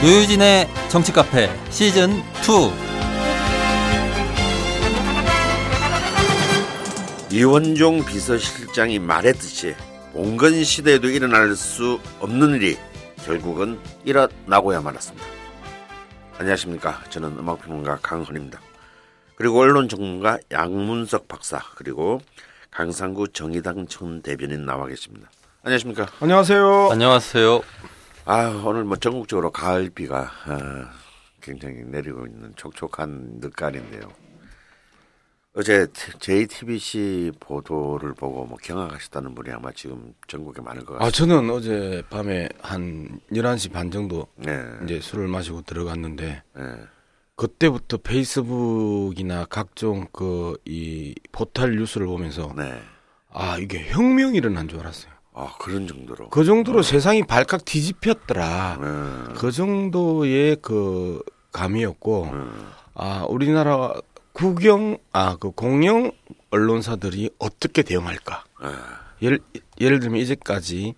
노유진의 정치 카페 시즌 2 이원종 비서실장이 말했듯이 봉건 시대에도 일어날 수 없는 일이 결국은 일어나고야 말았습니다. 안녕하십니까. 저는 음악평론가 강헌입니다. 그리고 언론 전문가 양문석 박사 그리고 강상구 정의당 전 대변인 나와 계십니다. 안녕하십니까. 안녕하세요. 안녕하세요. 아 오늘 뭐 전국적으로 가을 비가 아, 굉장히 내리고 있는 촉촉한 늦가을인데요. 어제 JTBC 보도를 보고 뭐 경악하셨다는 분이 아마 지금 전국에 많을 것아 같습니다. 저는 어제 밤에 한 11시 반 정도 네. 이제 술을 마시고 들어갔는데 네. 그때부터 페이스북이나 각종 그 이 포털 뉴스를 보면서 네. 아 이게 혁명이 일어난 줄 알았어요. 아 그런 정도로. 그 정도로 세상이 발칵 뒤집혔더라. 네. 그 정도의 그 감이었고 음. 아 우리나라 국영 아 그 공영 언론사들이 어떻게 대응할까? 아, 예를 예를 들면 이제까지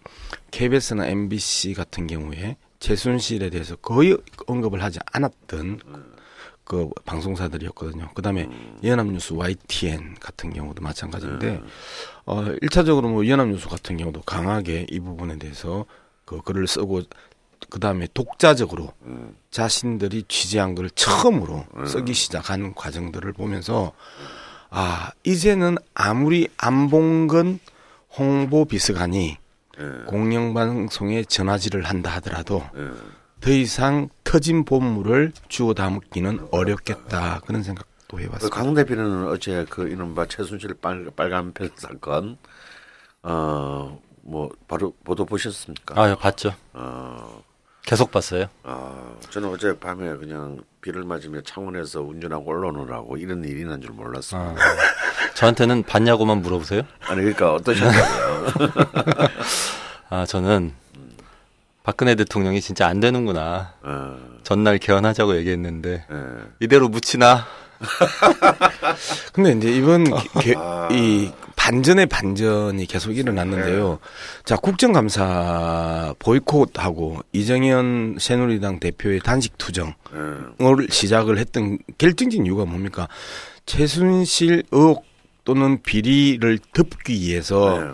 KBS나 MBC 같은 경우에 최순실에 대해서 거의 언급을 하지 않았던 그 방송사들이었거든요. 그다음에 연합뉴스 YTN 같은 경우도 마찬가지인데 어 1차적으로 뭐 연합뉴스 같은 경우도 강하게 이 부분에 대해서 그 글을 쓰고 그다음에 독자적으로 음. 자신들이 취재한 걸 처음으로 쓰기 시작하는 과정들을 보면서 아 이제는 아무리 안봉근 홍보 비서관이 네. 공영방송에 전화질을 한다 하더라도 네. 더 이상 터진 본물을 주워 담기는 어렵겠다 그런 생각도 그 해봤습니다. 강 대표는 어제 그 이른바 최순실 빨, 빨간 펜 사건 어뭐 바로 보도 보셨습니까? 아, 봤죠. 어, 계속 봤어요. 아, 저는 어제 밤에 그냥 비를 맞으며 창원에서 운전하고 언론을 하고 이런 일이 난 줄 몰랐어요. 아, 저한테는 봤냐고만 물어보세요. 아니 그러니까 어떠셨냐고요? 아, 저는 박근혜 대통령이 진짜 안 되는구나. 어, 전날 개헌하자고 얘기했는데 예. 이대로 묻히나? 근데 이제 이번 어. 개- 아. 이 반전의 반전이 계속 일어났는데요. 자 국정감사 보이콧하고 이정현 새누리당 대표의 단식 투정 예. 을 시작을 했던 결정적인 이유가 뭡니까? 최순실 의혹 또는 비리를 덮기 위해서 네.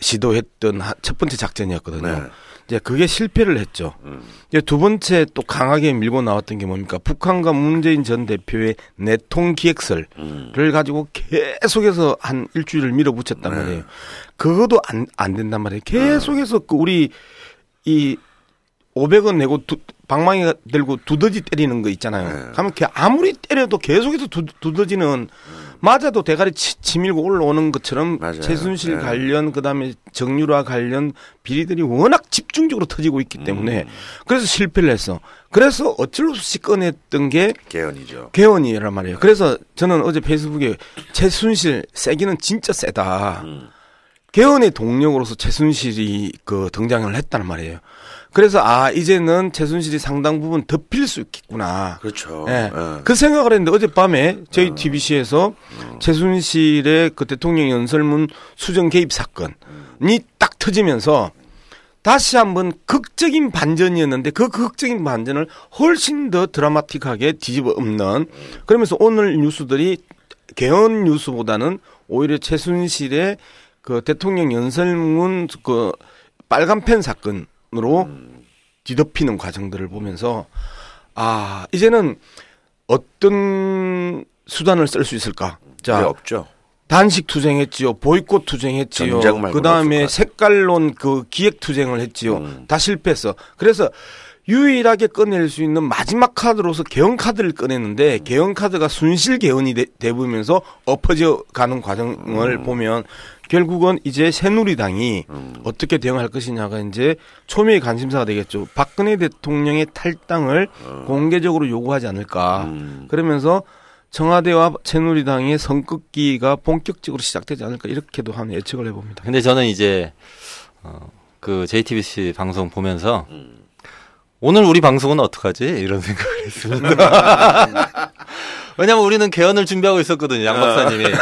시도했던 하- 첫 번째 작전이었거든요. 네. 이제 그게 실패를 했죠. 음. 이제 두 번째 또 강하게 밀고 나왔던 게 뭡니까? 북한과 문재인 전 대표의 내통 기획설을 음. 가지고 계속해서 한 일주일을 밀어붙였단 네. 말이에요. 그것도 안, 안 된단 말이에요. 계속해서 그 우리 이 500원 내고 두, 방망이 들고 두더지 때리는 거 있잖아요. 네. 하면 걔 아무리 때려도 계속해서 두, 두더지는 맞아도 대가리 치, 치밀고 올라오는 것처럼 맞아요. 최순실 네. 관련 그다음에 정유라 관련 비리들이 워낙 집중적으로 터지고 있기 때문에 음. 그래서 실패를 했어. 그래서 어쩔 수 없이 꺼냈던 게 개헌이죠. 개헌이란 말이에요. 그래서 저는 어제 페이스북에 최순실 세기는 진짜 세다. 음. 개헌의 동력으로서 최순실이 그 등장을 했다는 말이에요. 그래서 아 이제는 최순실이 상당 부분 덮일 수 있겠구나. 그렇죠. 예. 예. 그 생각을 했는데 어젯밤에 저희 TBC에서 최순실의 그 대통령 연설문 수정 개입 사건이 딱 터지면서 다시 한번 극적인 반전이었는데 그 극적인 반전을 훨씬 더 드라마틱하게 뒤집어 엎는 그러면서 오늘 뉴스들이 개헌 뉴스보다는 오히려 최순실의 그 대통령 연설문 그 빨간 펜 사건 으로 뒤덮이는 과정들을 보면서 아 이제는 어떤 수단을 쓸 수 있을까? 자 없죠. 단식 투쟁했지요, 보이콧 투쟁했지요, 그 다음에 색깔론 그 기획 투쟁을 했지요. 음. 다 실패했어. 그래서 유일하게 꺼낼 수 있는 마지막 카드로서 개헌 카드를 꺼냈는데 개헌 카드가 순실 개헌이 되, 되면서 엎어져 가는 과정을 음. 보면 결국은 이제 새누리당이 음. 어떻게 대응할 것이냐가 이제 초미의 관심사가 되겠죠. 박근혜 대통령의 탈당을 공개적으로 요구하지 않을까. 어. 음. 그러면서 청와대와 새누리당의 선긋기가 본격적으로 시작되지 않을까 이렇게도 한 예측을 해봅니다. 근데 저는 이제 어, 그 JTBC 방송 보면서 오늘 우리 방송은 어떡하지? 이런 생각을 했습니다. 왜냐면 우리는 개헌을 준비하고 있었거든요, 양 박사님이.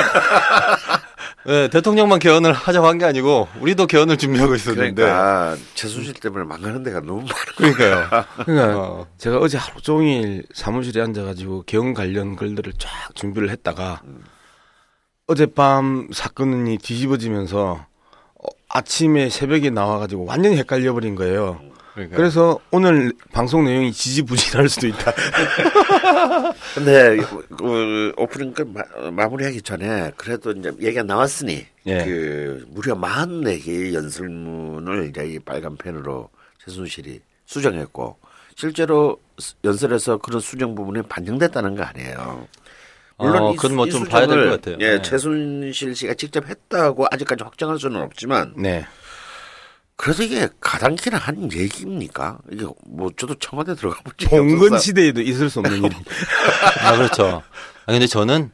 네, 대통령만 개헌을 하자고 한 게 아니고 우리도 개헌을 준비하고 있었는데. 그러니까 최순실 때문에 망하는 데가 너무 많아. 그러니까요. 그러니까 어. 제가 어제 하루 종일 사무실에 앉아가지고 개헌 관련 글들을 쫙 준비를 했다가 어젯밤 사건이 뒤집어지면서 어, 아침에 새벽에 나와가지고 완전히 헷갈려 버린 거예요. 그러니까. 그래서 오늘 방송 내용이 지지부진할 수도 있다. 근데 그 오프닝 끝 마, 마무리하기 전에 그래도 이제 얘기가 나왔으니 예. 그 무려 44개의 연설문을 이제 이 빨간 펜으로 최순실이 수정했고 실제로 스- 연설에서 그런 수정 부분이 반영됐다는 거 아니에요. 어, 이 그건 수- 뭐이좀 봐야 될것 수정을, 같아요. 예, 네. 최순실 씨가 직접 했다고 아직까지 확정할 수는 없지만 네. 그래서 이게 가당키나 한 얘기입니까? 이게 뭐 저도 청와대 들어가 본 적이 봉건 없어서 시대에도 있을 수 없는 일이. 아, 그렇죠. 아, 근데 저는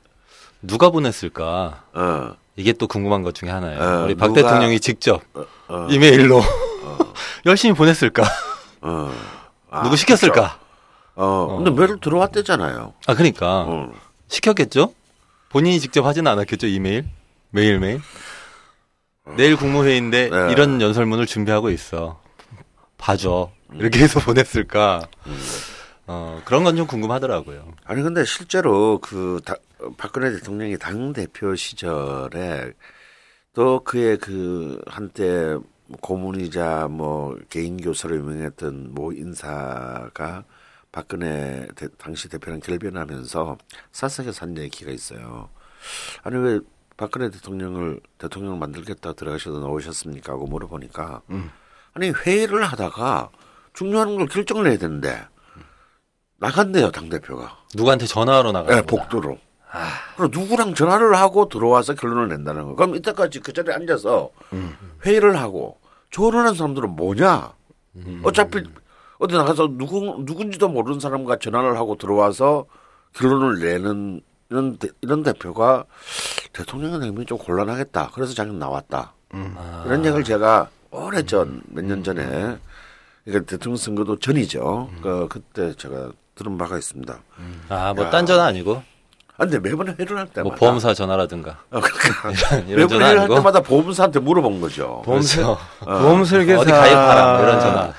누가 보냈을까? 어, 이게 또 궁금한 것 중에 하나예요. 어, 우리 박 누가- 대통령이 직접 어, 이메일로 열심히 보냈을까? 어. 아, 누구 시켰을까? 어, 근데 메일 들어왔대잖아요. 아, 그러니까 어. 시켰겠죠? 본인이 직접 하지는 않았겠죠, 이메일? 매일 매일? 내일 국무회의인데 네. 이런 연설문을 준비하고 있어. 봐줘. 이렇게 해서 보냈을까? 어, 그런 건 좀 궁금하더라고요. 아니 근데 실제로 그 다, 박근혜 대통령이 당 대표 시절에 또 그의 그 한때 고문이자 뭐 개인 교사로 유명했던 모 인사가 박근혜 대- 당시 대표랑 결변하면서 사석에서 한 얘기가 있어요. 아니 왜 박근혜 대통령을 대통령 만들겠다 들어가셔서 나오셨습니까? 하고 물어보니까 아니 회의를 하다가 중요한 걸 결정을 해야 되는데 나간대요 당 대표가. 누구한테 전화하러 나가는 네. 복도로. 그럼 누구랑 전화를 하고 들어와서 결론을 낸다는 거. 그럼 이때까지 그 자리에 앉아서 회의를 하고 조언하는 사람들은 뭐냐? 어차피 어디 나가서 누구 누군지도 모르는 사람과 전화를 하고 들어와서 결론을 내는 이런 대, 이런 대표가 대통령의 내면이 좀 곤란하겠다. 그래서 자기는 나왔다. 아. 이런 얘기를 제가 오래 전 몇 년 전에 그러니까 대통령 선거도 전이죠. 그 그때 제가 들은 바가 있습니다. 아, 뭐 딴 전화 아니고? 아, 근데 매번 회의를 할 때마다 뭐 보험사 전화라든가. 어, 그러니까 이런 매번 전화 회의를 할? 때마다 보험사한테 물어본 거죠. 보험, 설, 그렇죠. 보험 설계사 어디 가입하라, 뭐 이런 전화.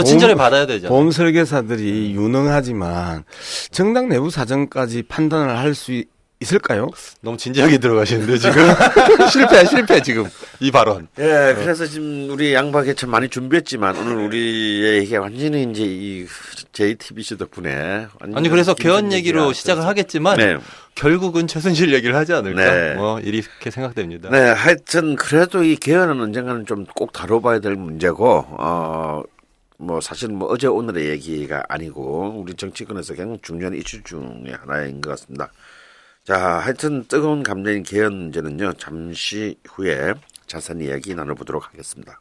보험- 친절히 받아야 되잖아. 보험 설계사들이 유능하지만 정당 내부 사정까지 판단을 할 수 있을까요? 너무 진지하게 들어가시는데 지금 실패 실패 지금 이 발언. 예, 그래서 지금 우리 양박 개천 많이 준비했지만 오늘 우리의 이게 완전히 이제 이 JTBC 덕분에 아니 그래서 김 개헌 선 얘기로 시작을. 하겠지만 네. 결국은 최순실 얘기를 하지 않을까? 네. 뭐 이렇게 생각됩니다. 네, 하여튼 그래도 이 개헌은 언젠가는 좀 꼭 다뤄봐야 될 문제고 어. 뭐 사실 뭐 어제 오늘의 얘기가 아니고 우리 정치권에서 굉장히 중요한 이슈 중의 하나인 것 같습니다. 자, 하여튼 뜨거운 감정인 개헌 문제는요 잠시 후에 자세한 이야기 나눠보도록 하겠습니다.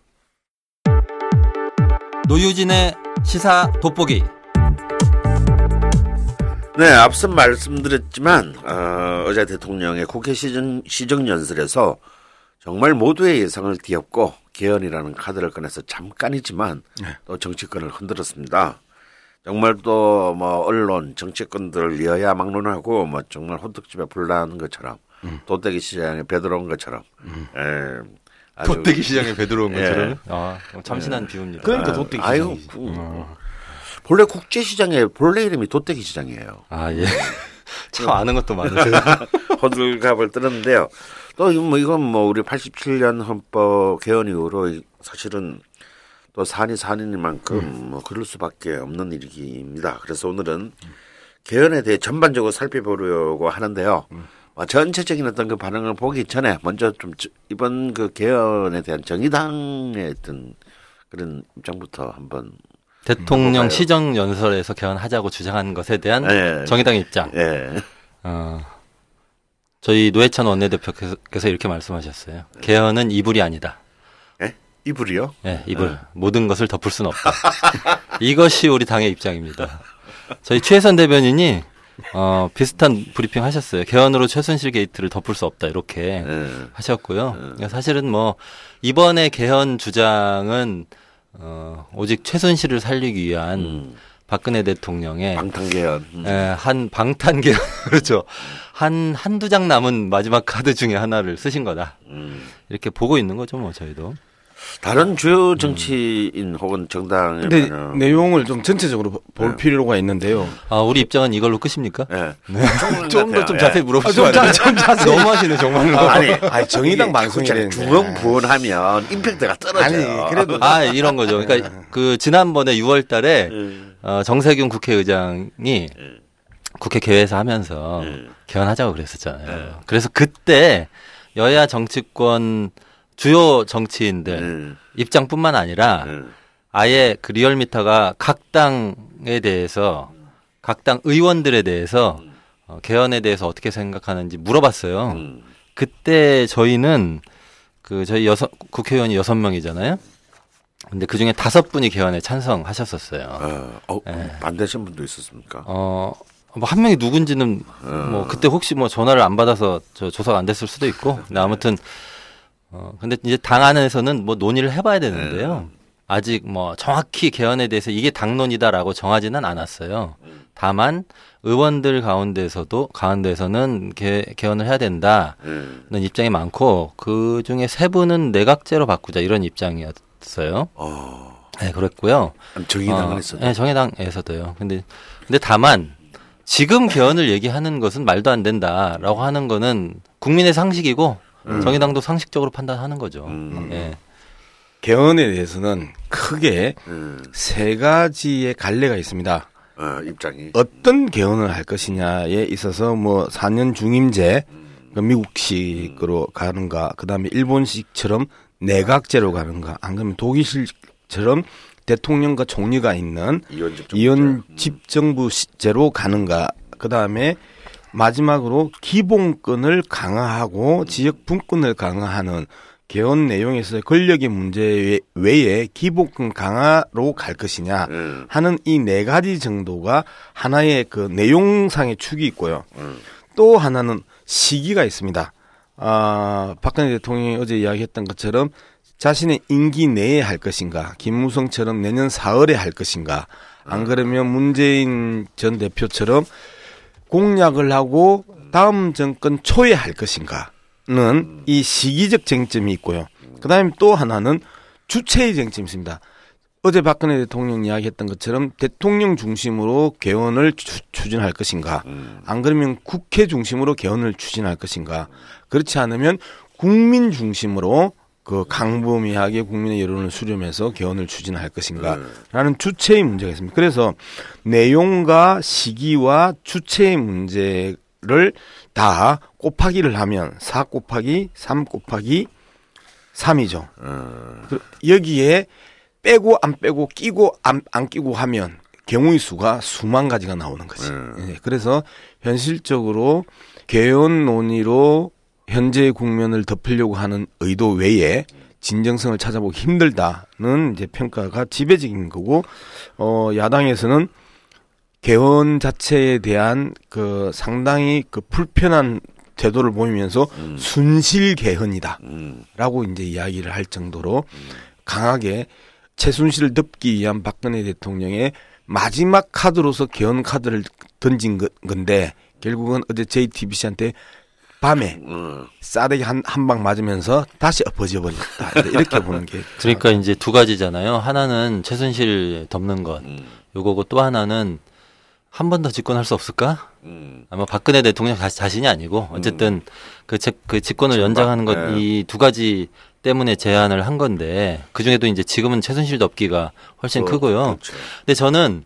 노유진의 시사 돋보기. 네, 앞서 말씀드렸지만 어, 어제 대통령의 국회 시정, 시정 연설에서 정말 모두의 예상을 뒤엎고 개헌이라는 카드를 꺼내서 잠깐이지만 또 정치권을 흔들었습니다. 정말 또 뭐 언론, 정치권들 여야 막론하고 뭐 정말 호떡집에 불나는 것처럼 도떼기 시장에 배들어온 것처럼 예, 아주 돗대기 시장에 배 들어온 예. 것처럼. 아, 참신한 비유입니다. 그러니까 아, 도떼기 아유, 시장이지. 그, 본래 국제 시장에 본래 이름이 도떼기 시장이에요. 아 예. 참 아는 것도 많으세요. 호들갑을 뜨는데요. 또 이건 뭐 이건 뭐 우리 87년 헌법 개헌 이후로 이- 사실은 또 산이 산이니만큼 뭐 그럴 수밖에 없는 일입니다. 그래서 오늘은 개헌에 대해 전반적으로 살펴보려고 하는데요. 어, 전체적인 어떤 그 반응을 보기 전에 먼저 좀 저- 이번 그 개헌에 대한 정의당의 어떤 그런 입장부터 한번 대통령? 시정 연설에서 개헌하자고 주장한 것에 대한 예. 정의당의 입장. 예. 어, 저희 노회찬 원내대표께서 이렇게 말씀하셨어요. 개헌은 이불이 아니다. 예? 이불이요? 예, 이불. 모든 것을 덮을 수는 없다. 이것이 우리 당의 입장입니다. 저희 최선 대변인이 어, 비슷한 브리핑 하셨어요. 개헌으로 최순실 게이트를 덮을 수 없다. 이렇게 예. 하셨고요. 그러니까 사실은 뭐 이번에 개헌 주장은 어, 오직 최순실을 살리기 위한 음. 박근혜 대통령의 방탄개헌. 음. 예, 한 방탄계 그렇죠. 한 한두 장 남은 마지막 카드 중에 하나를 쓰신 거다. 음. 이렇게 보고 있는 거죠, 뭐 저희도. 다른 주요 정치인 혹은 정당에 근데 내용을 좀 전체적으로 보- 볼 네. 필요가 있는데요. 아, 우리 입장은 이걸로 끝입니까? 예. 좀더좀 예. 자세히 물어보시면 아, 좀안 자- 돼요? 좀 자세히. 너무 하시네 정말로. 아니, 아니, 정의당 방송이. 되는데. 중흥부원하면 임팩트가 떨어져요. 아니, 그래도 아 이런 거죠. 그러니까 그 지난번에 6월달에 음. 어, 정세균 국회의장이 음. 국회 개회에서 하면서 음. 개헌하자고 그랬었잖아요. 네. 그래서 그때 여야 정치권 주요 정치인들 음. 입장뿐만 아니라 음. 아예 그 리얼미터가 각 당에 대해서 각 당 의원들에 대해서 어, 개헌에 대해서 어떻게 생각하는지 물어봤어요. 음. 그때 저희는 그 저희 여섯 국회의원이 여섯 명이잖아요. 근데 그 중에 다섯 분이 개헌에 찬성하셨었어요. 어, 어, 예. 반대하신 분도 있었습니까? 어, 뭐한 명이 누군지는 뭐 그때 혹시 뭐 전화를 안 받아서 저 조사가 안 됐을 수도 있고. 근데 아무튼 어 근데 이제 당 안에서는 뭐 논의를 해봐야 되는데요. 아직 뭐 정확히 개헌에 대해서 이게 당론이다라고 정하지는 않았어요. 다만 의원들 가운데서도 가운데서는 개, 개헌을 해야 된다는 음. 입장이 많고 그 중에 세 분은 내각제로 바꾸자 이런 입장이었어요. 어, 네, 그랬고요. 정의당은 어. 네, 정의당에서도요. 근데 근데 다만 지금 개헌을 얘기하는 것은 말도 안 된다라고 하는 거는 국민의 상식이고 정의당도 상식적으로 판단하는 거죠. 음. 예. 개헌에 대해서는 크게 음. 세 가지의 갈래가 있습니다. 어, 입장이. 어떤 개헌을 할 것이냐에 있어서 뭐 4년 중임제 그 미국식으로 가는가 그다음에 일본식처럼 내각제로 가는가 안 그러면 독일식처럼 대통령과 총리가 있는 이원집 이원 집정부제로 가는가 그다음에 마지막으로 기본권을 강화하고 지역 분권을 강화하는 개헌 내용에서 권력의 문제 외에 기본권 강화로 갈 것이냐 음. 하는 이 네 가지 정도가 하나의 그 내용상의 축이 있고요. 음. 또 하나는 시기가 있습니다. 아, 박근혜 대통령이 어제 이야기했던 것처럼 자신의 임기 내에 할 것인가, 김무성처럼 내년 4월에 할 것인가, 안 그러면 문재인 전 대표처럼 공약을 하고 다음 정권 초에 할 것인가는 이 시기적 쟁점이 있고요. 그 다음에 또 하나는 주체의 쟁점이 있습니다. 어제 박근혜 대통령 이야기했던 것처럼 대통령 중심으로 개헌을 추, 추진할 것인가, 안 그러면 국회 중심으로 개헌을 추진할 것인가, 그렇지 않으면 국민 중심으로 그 강범위하게 국민의 여론을 수렴해서 개헌을 추진할 것인가라는 주체의 문제가 있습니다. 그래서 내용과 시기와 주체의 문제를 다 곱하기를 하면 4 곱하기 3 곱하기 3이죠. 어, 여기에 빼고 안 빼고 끼고 안, 안 끼고 하면 경우의 수가 수만 가지가 나오는 거지. 음. 예, 그래서 현실적으로 개헌 논의로 현재의 국면을 덮으려고 하는 의도 외에 진정성을 찾아보기 힘들다는 이제 평가가 지배적인 거고 어 야당에서는 개헌 자체에 대한 그 상당히 그 불편한 태도를 보이면서 순실 개헌이다. 음. 라고 이제 이야기를 할 정도로 강하게 최순실을 덮기 위한 박근혜 대통령의 마지막 카드로서 개헌 카드를 던진 거- 건데 결국은 어제 JTBC한테 밤에 어. 싸대기 한 한 방 맞으면서 다시 엎어져 버렸다. 이렇게 보는 게 그러니까 이제 두 가지잖아요. 하나는 최순실 덮는 것, 음. 요거고 또 하나는 한 번 더 집권할 수 없을까? 음. 아마 박근혜 대통령 자, 자신이 아니고 어쨌든 그, 제- 그 집권을 정말, 연장하는 것 네. 이두 가지 때문에 제안을 한 건데 그 중에도 이제 지금은 최순실 덮기가 훨씬 어, 크고요. 그렇죠. 근데 저는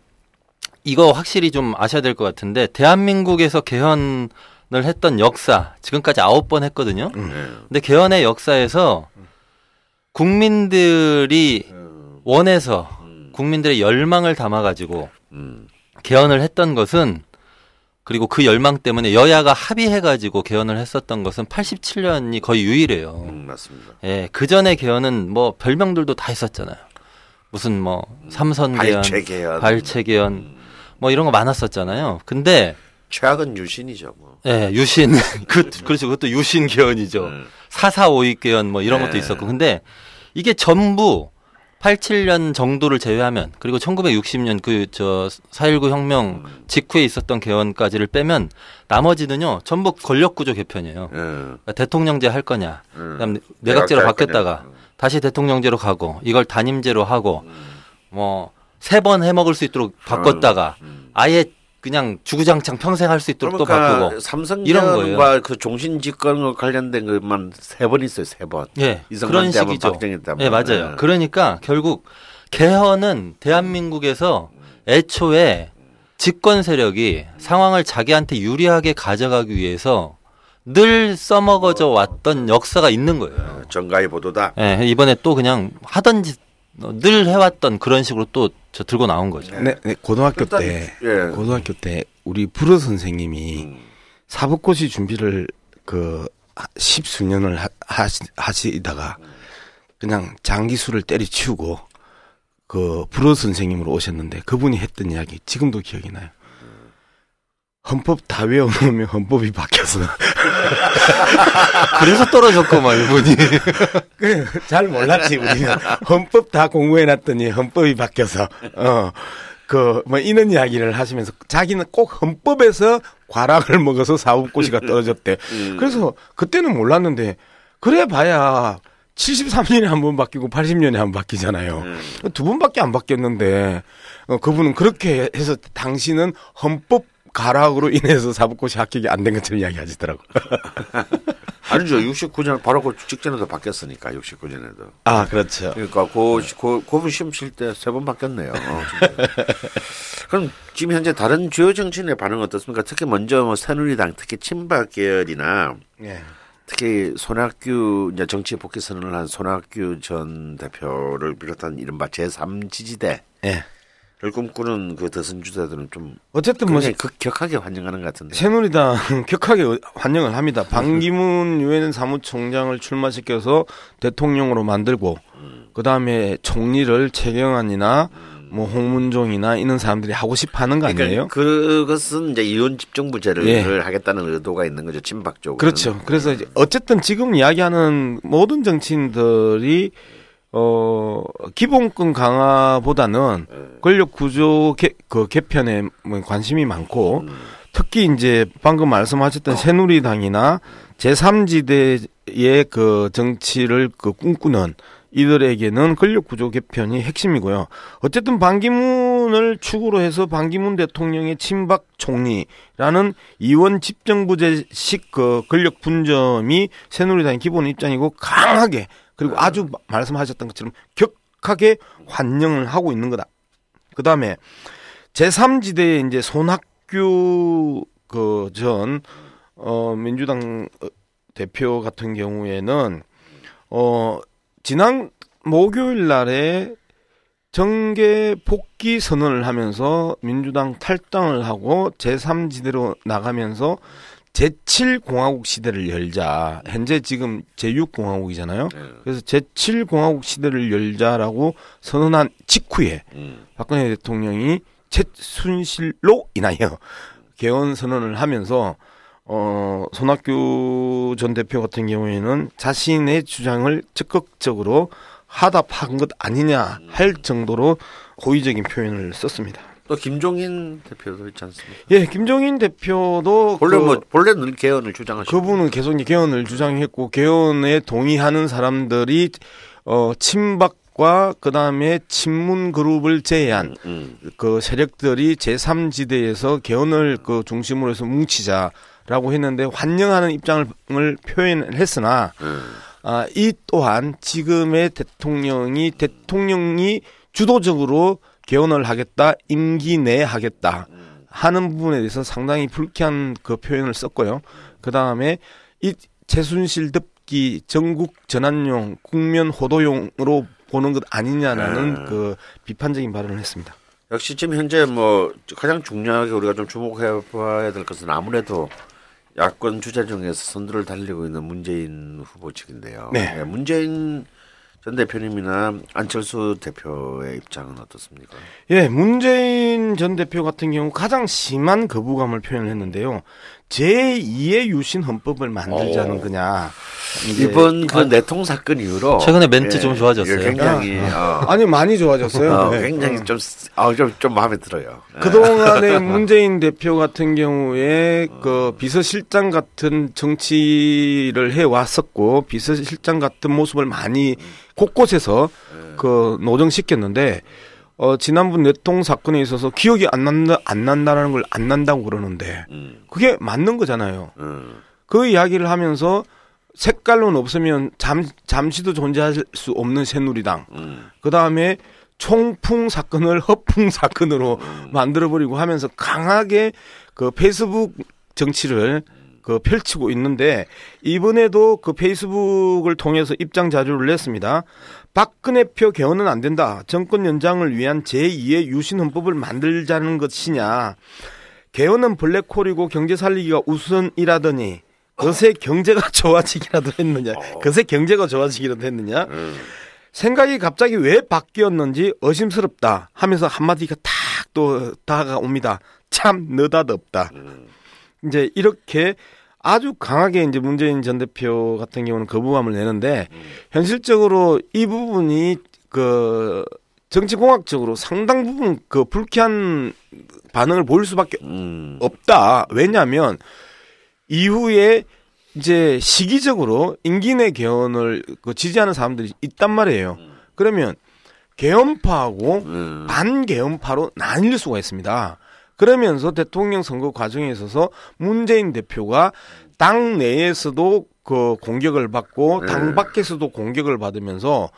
이거 확실히 좀 아셔야 될 것 같은데 대한민국에서 개헌을 했던 역사 지금까지 아홉 번 했거든요. 네. 근데 개헌의 역사에서 국민들이 원해서 국민들의 열망을 담아가지고 음. 개헌을 했던 것은 그리고 그 열망 때문에 여야가 합의해가지고 개헌을 했었던 것은 87년이 거의 유일해요. 음, 맞습니다. 예, 그 전에 개헌은 뭐 별명들도 다 있었잖아요. 무슨 뭐 삼선 개헌, 발췌 개헌. 발췌 개헌, 뭐 이런 거 많았었잖아요. 근데 최악은 유신이죠. 뭐. 예, 유신 그 그렇죠. 그것도 유신 개헌이죠. 음. 사사오익 개헌 뭐 이런 것도 네. 있었고. 근데 이게 전부 87년 정도를 제외하면 그리고 1960년 그 저 4.19 혁명 직후에 있었던 개헌까지를 빼면 나머지는요 전부 권력 구조 개편이에요. 예. 그러니까 대통령제 할 거냐, 음. 그다음 내각제로 할 바뀌었다가 거냐. 다시 대통령제로 가고 이걸 단임제로 하고 뭐세 번 해먹을 수 있도록 바꿨다가 음. 아예 그냥 주구장창 평생 할 수 있도록 또 그러니까 바꾸고 이런 삼성전과 그 종신 집권과 관련된 것만 세 번 있어요, 세 번. 예 그런 식이죠. 예 맞아요. 예. 그러니까 결국 개헌은 대한민국에서 애초에 집권 세력이 상황을 자기한테 유리하게 가져가기 위해서 늘 써먹어져 왔던 역사가 있는 거예요. 정가의 보도다. 예, 이번에 또 그냥 하던 짓, 어, 늘 해왔던 그런 식으로 또 저 들고 나온 거죠. 네, 네, 고등학교 때 예. 고등학교 때 우리 불어 선생님이 음. 사법고시 준비를 그 십수년을 하, 하시, 하시다가 그냥 장기수를 때려치우고 그 불어 선생님으로 오셨는데 그분이 했던 이야기 지금도 기억이 나요. 헌법 다 외워놓으면 헌법이 바뀌어서 그래서 떨어졌구만 이분이. 그래, 잘 몰랐지 우리는 헌법 다 공부해놨더니 헌법이 바뀌어서 어 그 뭐 이런 이야기를 하시면서 자기는 꼭 헌법에서 과락을 먹어서 사법고시가 떨어졌대. 음. 그래서 그때는 몰랐는데 그래 봐야 73년에 한 번 바뀌고 80년에 한 번 바뀌잖아요. 음. 두 번밖에 안 바뀌었는데 어, 그분은 그렇게 해서 당신은 헌법 가락으로 인해서 사법고시 합격이 안 된 것처럼 이야기하시더라고. 아니죠. 69년 바로 그 직전에도 바뀌었으니까 69년에도. 아 그렇죠. 그러니까 고, 고, 고분 시험 칠 때 세 번 바뀌었네요. 어. 그럼 지금 현재 다른 주요 정치인의 반응 은 어떻습니까? 특히 먼저 뭐 새누리당, 특히 친박 계열이나 예. 특히 손학규 이제 정치 복귀 선언을 한 손학규 전 대표를 비롯한 이른바 제3 지지대를 예. 꿈꾸는 그 대선 주자들은 좀 어쨌든 뭐 극격하게 환영하는 것 같은데. 새누리당 격하게 환영을 합니다. 반기문 유엔 사무총장을 출마시켜서 대통령으로 만들고 그 다음에 총리를 최경환이나 뭐 홍문종이나 이런 사람들이 하고 싶어하는 거 아니에요? 그러니까 그것은 이제 이혼 집정부제를 예. 하겠다는 의도가 있는 거죠. 친박 쪽으로. 그렇죠. 그래서 어쨌든 지금 이야기하는 모든 정치인들이 어 기본권 강화보다는 권력 구조 개, 그 개편에 뭐 관심이 많고 특히 이제 방금 말씀하셨던 새누리당이나 제3지대의 그 정치를 그 꿈꾸는 이들에게는 권력 구조 개편이 핵심이고요. 어쨌든 반기문을 축으로 해서 반기문 대통령의 친박 총리라는 이원 집정부제식 그 권력 분점이 새누리당의 기본 입장이고 강하게 그리고 아주 마- 말씀하셨던 것처럼 격하게 환영을 하고 있는 거다. 그 다음에 제3지대에 이제 손학규 그 전 어, 민주당 어, 대표 같은 경우에는 어, 지난 목요일 날에 정계 복귀 선언을 하면서 민주당 탈당을 하고 제3지대로 나가면서 제7공화국 시대를 열자. 현재 지금 제6공화국이잖아요. 네. 그래서 제7공화국 시대를 열자라고 선언한 직후에 음. 박근혜 대통령이 최순실로 인하여 개헌 선언을 하면서 어 손학규 전 대표 같은 경우에는 자신의 주장을 적극적으로 하답한 것 아니냐 할 정도로 호의적인 표현을 썼습니다. 또 김종인 대표도 있지 않습니까? 예, 김종인 대표도 본래 그- 뭐 본래 늘 개헌을 주장하시고 그분은 계속 개헌을 주장했고 개헌에 동의하는 사람들이 어 친박과 그 다음에 친문 그룹을 제외한 음. 그 세력들이 제3지대에서 개헌을 그 중심으로 해서 뭉치자라고 했는데 환영하는 입장을 표현을 했으나 음. 아, 이 또한 지금의 대통령이 대통령이 주도적으로 개헌을 하겠다, 임기 내에 하겠다 하는 부분에 대해서 상당히 불쾌한 그 표현을 썼고요. 그 다음에 이 최순실 덮기 전국 전환용, 국면 호도용으로 보는 것 아니냐라는 음. 그 비판적인 발언을 했습니다. 역시 지금 현재 뭐 가장 중요하게 우리가 좀 주목해 봐야 될 것은 아무래도 야권 주자 중에서 선두를 달리고 있는 문재인 후보 측인데요. 네. 예, 문재인 전 대표님이나 안철수 대표의 입장은 어떻습니까? 예, 문재인 전 대표 같은 경우 가장 심한 거부감을 표현을 했는데요. 제2의 유신 헌법을 만들자는 오. 거냐. 이제 이번 그 내통 사건 이후로 최근에 멘트 좀 좋아졌어요. 예, 굉장히 어, 아니 많이 좋아졌어요. 어, 네. 굉장히 좀, 아, 좀, 좀 마음에 들어요. 예. 그동안에 문재인 대표 같은 경우에 그 비서실장 같은 정치를 해 왔었고 비서실장 같은 모습을 많이 곳곳에서 그 노정시켰는데 어 지난번 내통 사건에 있어서 기억이 안 난다 안 난다라는 걸 안 난다고 그러는데 음, 그게 맞는 거잖아요. 음, 그 이야기를 하면서 색깔론 없으면 잠 잠시도 존재할 수 없는 새누리당. 음, 그 다음에 총풍 사건을 허풍 사건으로 만들어버리고 하면서 강하게 그 페이스북 정치를 그 펼치고 있는데 이번에도 그 페이스북을 통해서 입장 자료를 냈습니다. 박근혜 표 개헌은 안 된다. 정권 연장을 위한 제2의 유신 헌법을 만들자는 것이냐. 개헌은 블랙홀이고 경제 살리기가 우선이라더니 그새 경제가 좋아지기라도 했느냐. 그새 경제가 좋아지기라도 했느냐. 음. 생각이 갑자기 왜 바뀌었는지 의심스럽다 하면서 한마디가 탁 또 다가옵니다. 참 느닷없다. 이제 이렇게 아주 강하게 이제 문재인 전 대표 같은 경우는 거부감을 내는데 현실적으로 이 부분이 그 정치공학적으로 상당 부분 그 불쾌한 반응을 보일 수밖에 음, 없다. 왜냐하면 이후에 이제 시기적으로 임기 내 개헌을 그 지지하는 사람들이 있단 말이에요. 그러면 개헌파하고 음, 반개헌파로 나뉠 수가 있습니다. 그러면서 대통령 선거 과정에 있어서 문재인 대표가 당 내에서도 그 공격을 받고 네. 당 밖에서도 공격을 받으면서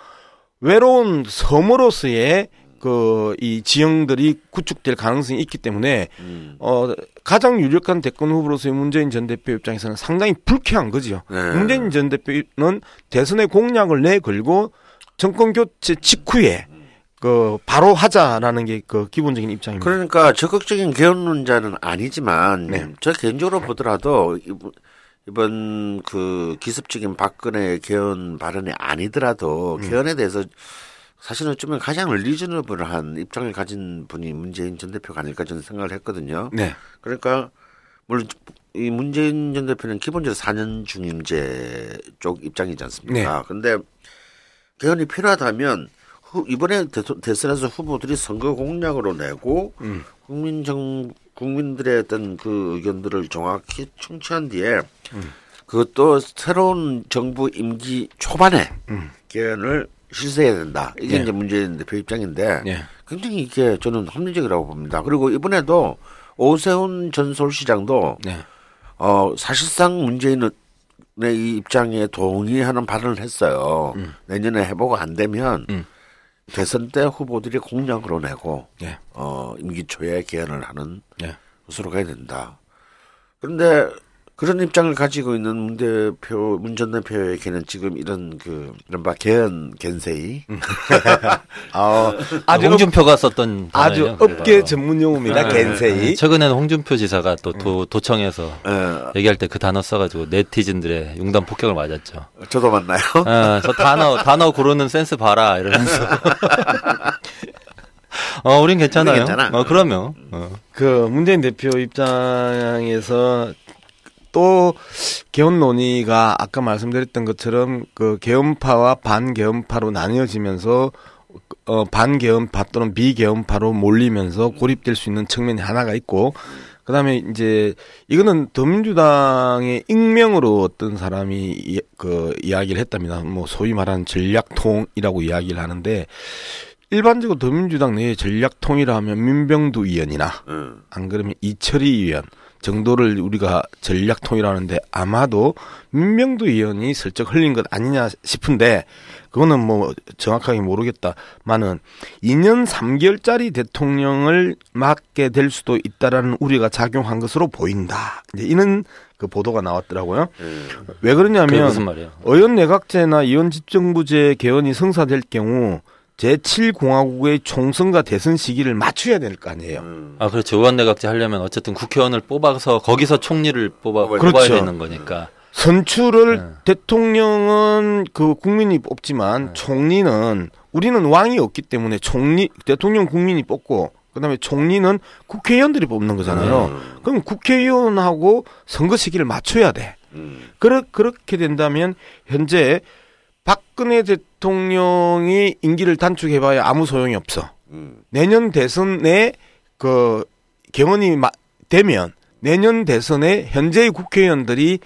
외로운 섬으로서의 그 이 지형들이 구축될 가능성이 있기 때문에 음. 어 가장 유력한 대권 후보로서의 문재인 전 대표 입장에서는 상당히 불쾌한 거죠. 네. 문재인 전 대표는 대선의 공약을 내걸고 정권 교체 직후에 그 바로 하자라는 게 그 기본적인 입장입니다. 그러니까 적극적인 개헌론자는 아니지만 네. 저 개인적으로 보더라도 이번, 그 기습적인 박근혜 개헌 발언이 아니더라도 음. 개헌에 대해서 사실은 어쩌면 가장 리즈너블한 입장을 가진 분이 문재인 전 대표가 아닐까 저는 생각을 했거든요. 네. 그러니까 물론 이 문재인 전 대표는 기본적으로 4년 중임제 쪽 입장이지 않습니까? 근데 개헌이 필요하다면 후- 이번에 대선에서 후보들이 선거 공약으로 내고 음. 국민 정 국민들의 어떤 그 의견들을 정확히 청취한 뒤에 음. 그것도 새로운 정부 임기 초반에 음. 개헌을 실시해야 된다. 이게 네. 이제 문재인 대표 입장인데 네. 굉장히 이게 저는 합리적이라고 봅니다. 그리고 이번에도 오세훈 전 서울시장도 네. 어 사실상 문재인의 이 입장에 동의하는 발언을 했어요. 내년에 해보고 안 되면 음. 대선 때 후보들이 공약으로 내고 네. 어 임기 초에 개헌을 하는 네. 것으로 가야 된다. 그런데 그런 입장을 가지고 있는 문 대표, 문전 대표에게는 지금 이런 그 이른바 개헌 겐세이 아, 아주 홍준표가 썼던 아주 단어예요. 업계 전문 용어입니다. 네. 겐세이. 최근에는 홍준표 지사가 또 도, 도청에서 어, 얘기할 때 그 단어 써가지고 네티즌들의 융단 폭격을 맞았죠. 저도 맞나요? 어, 저 단어 단어 고르는 센스 봐라 이러면서. 어, 우린 괜찮아요. 우린 괜찮아. 어, 그러면. 어. 그 문재인 대표 입장에서 또 개헌 논의가 아까 말씀드렸던 것처럼 그 개헌파와 반개헌파로 나뉘어지면서 어 반개헌파 또는 비개헌파로 몰리면서 고립될 수 있는 측면이 하나가 있고 그다음에 이제 이거는 더민주당의 익명으로 어떤 사람이 이, 그 이야기를 했답니다. 뭐 소위 말하는 전략통이라고 이야기를 하는데 일반적으로 더민주당 내에 전략통이라 하면 민병두 의원이나 음. 안 그러면 이철희 의원 정도를 우리가 전략통이라는데 아마도 민명도 의원이 슬쩍 흘린 것 아니냐 싶은데 그거는 뭐 정확하게 모르겠다만은 2년 3개월짜리 대통령을 맡게 될 수도 있다라는 우려가 작용한 것으로 보인다. 이제 이는 그 보도가 나왔더라고요. 음. 왜 그러냐면? 의원 내각제나 의원 집정부제 개헌이 성사될 경우 제7공화국의 총선과 대선 시기를 맞춰야 될 거 아니에요. 음. 아, 그렇죠. 의원내각제 하려면 어쨌든 국회의원을 뽑아서 거기서 총리를 뽑아, 뽑아야 뽑아야 그렇죠. 되는 거니까. 선출을 네. 대통령은 그 국민이 뽑지만 총리는 우리는 왕이 없기 때문에 총리 대통령 국민이 뽑고 그다음에 총리는 국회의원들이 뽑는 거잖아요. 음. 그럼 국회의원하고 선거 시기를 맞춰야 돼. 음. 그러, 그렇게 된다면 현재 박근혜 대통령이 임기를 단축해봐야 아무 소용이 없어. 음. 내년 대선에 그 개원이 마- 되면 내년 대선에 현재의 국회의원들이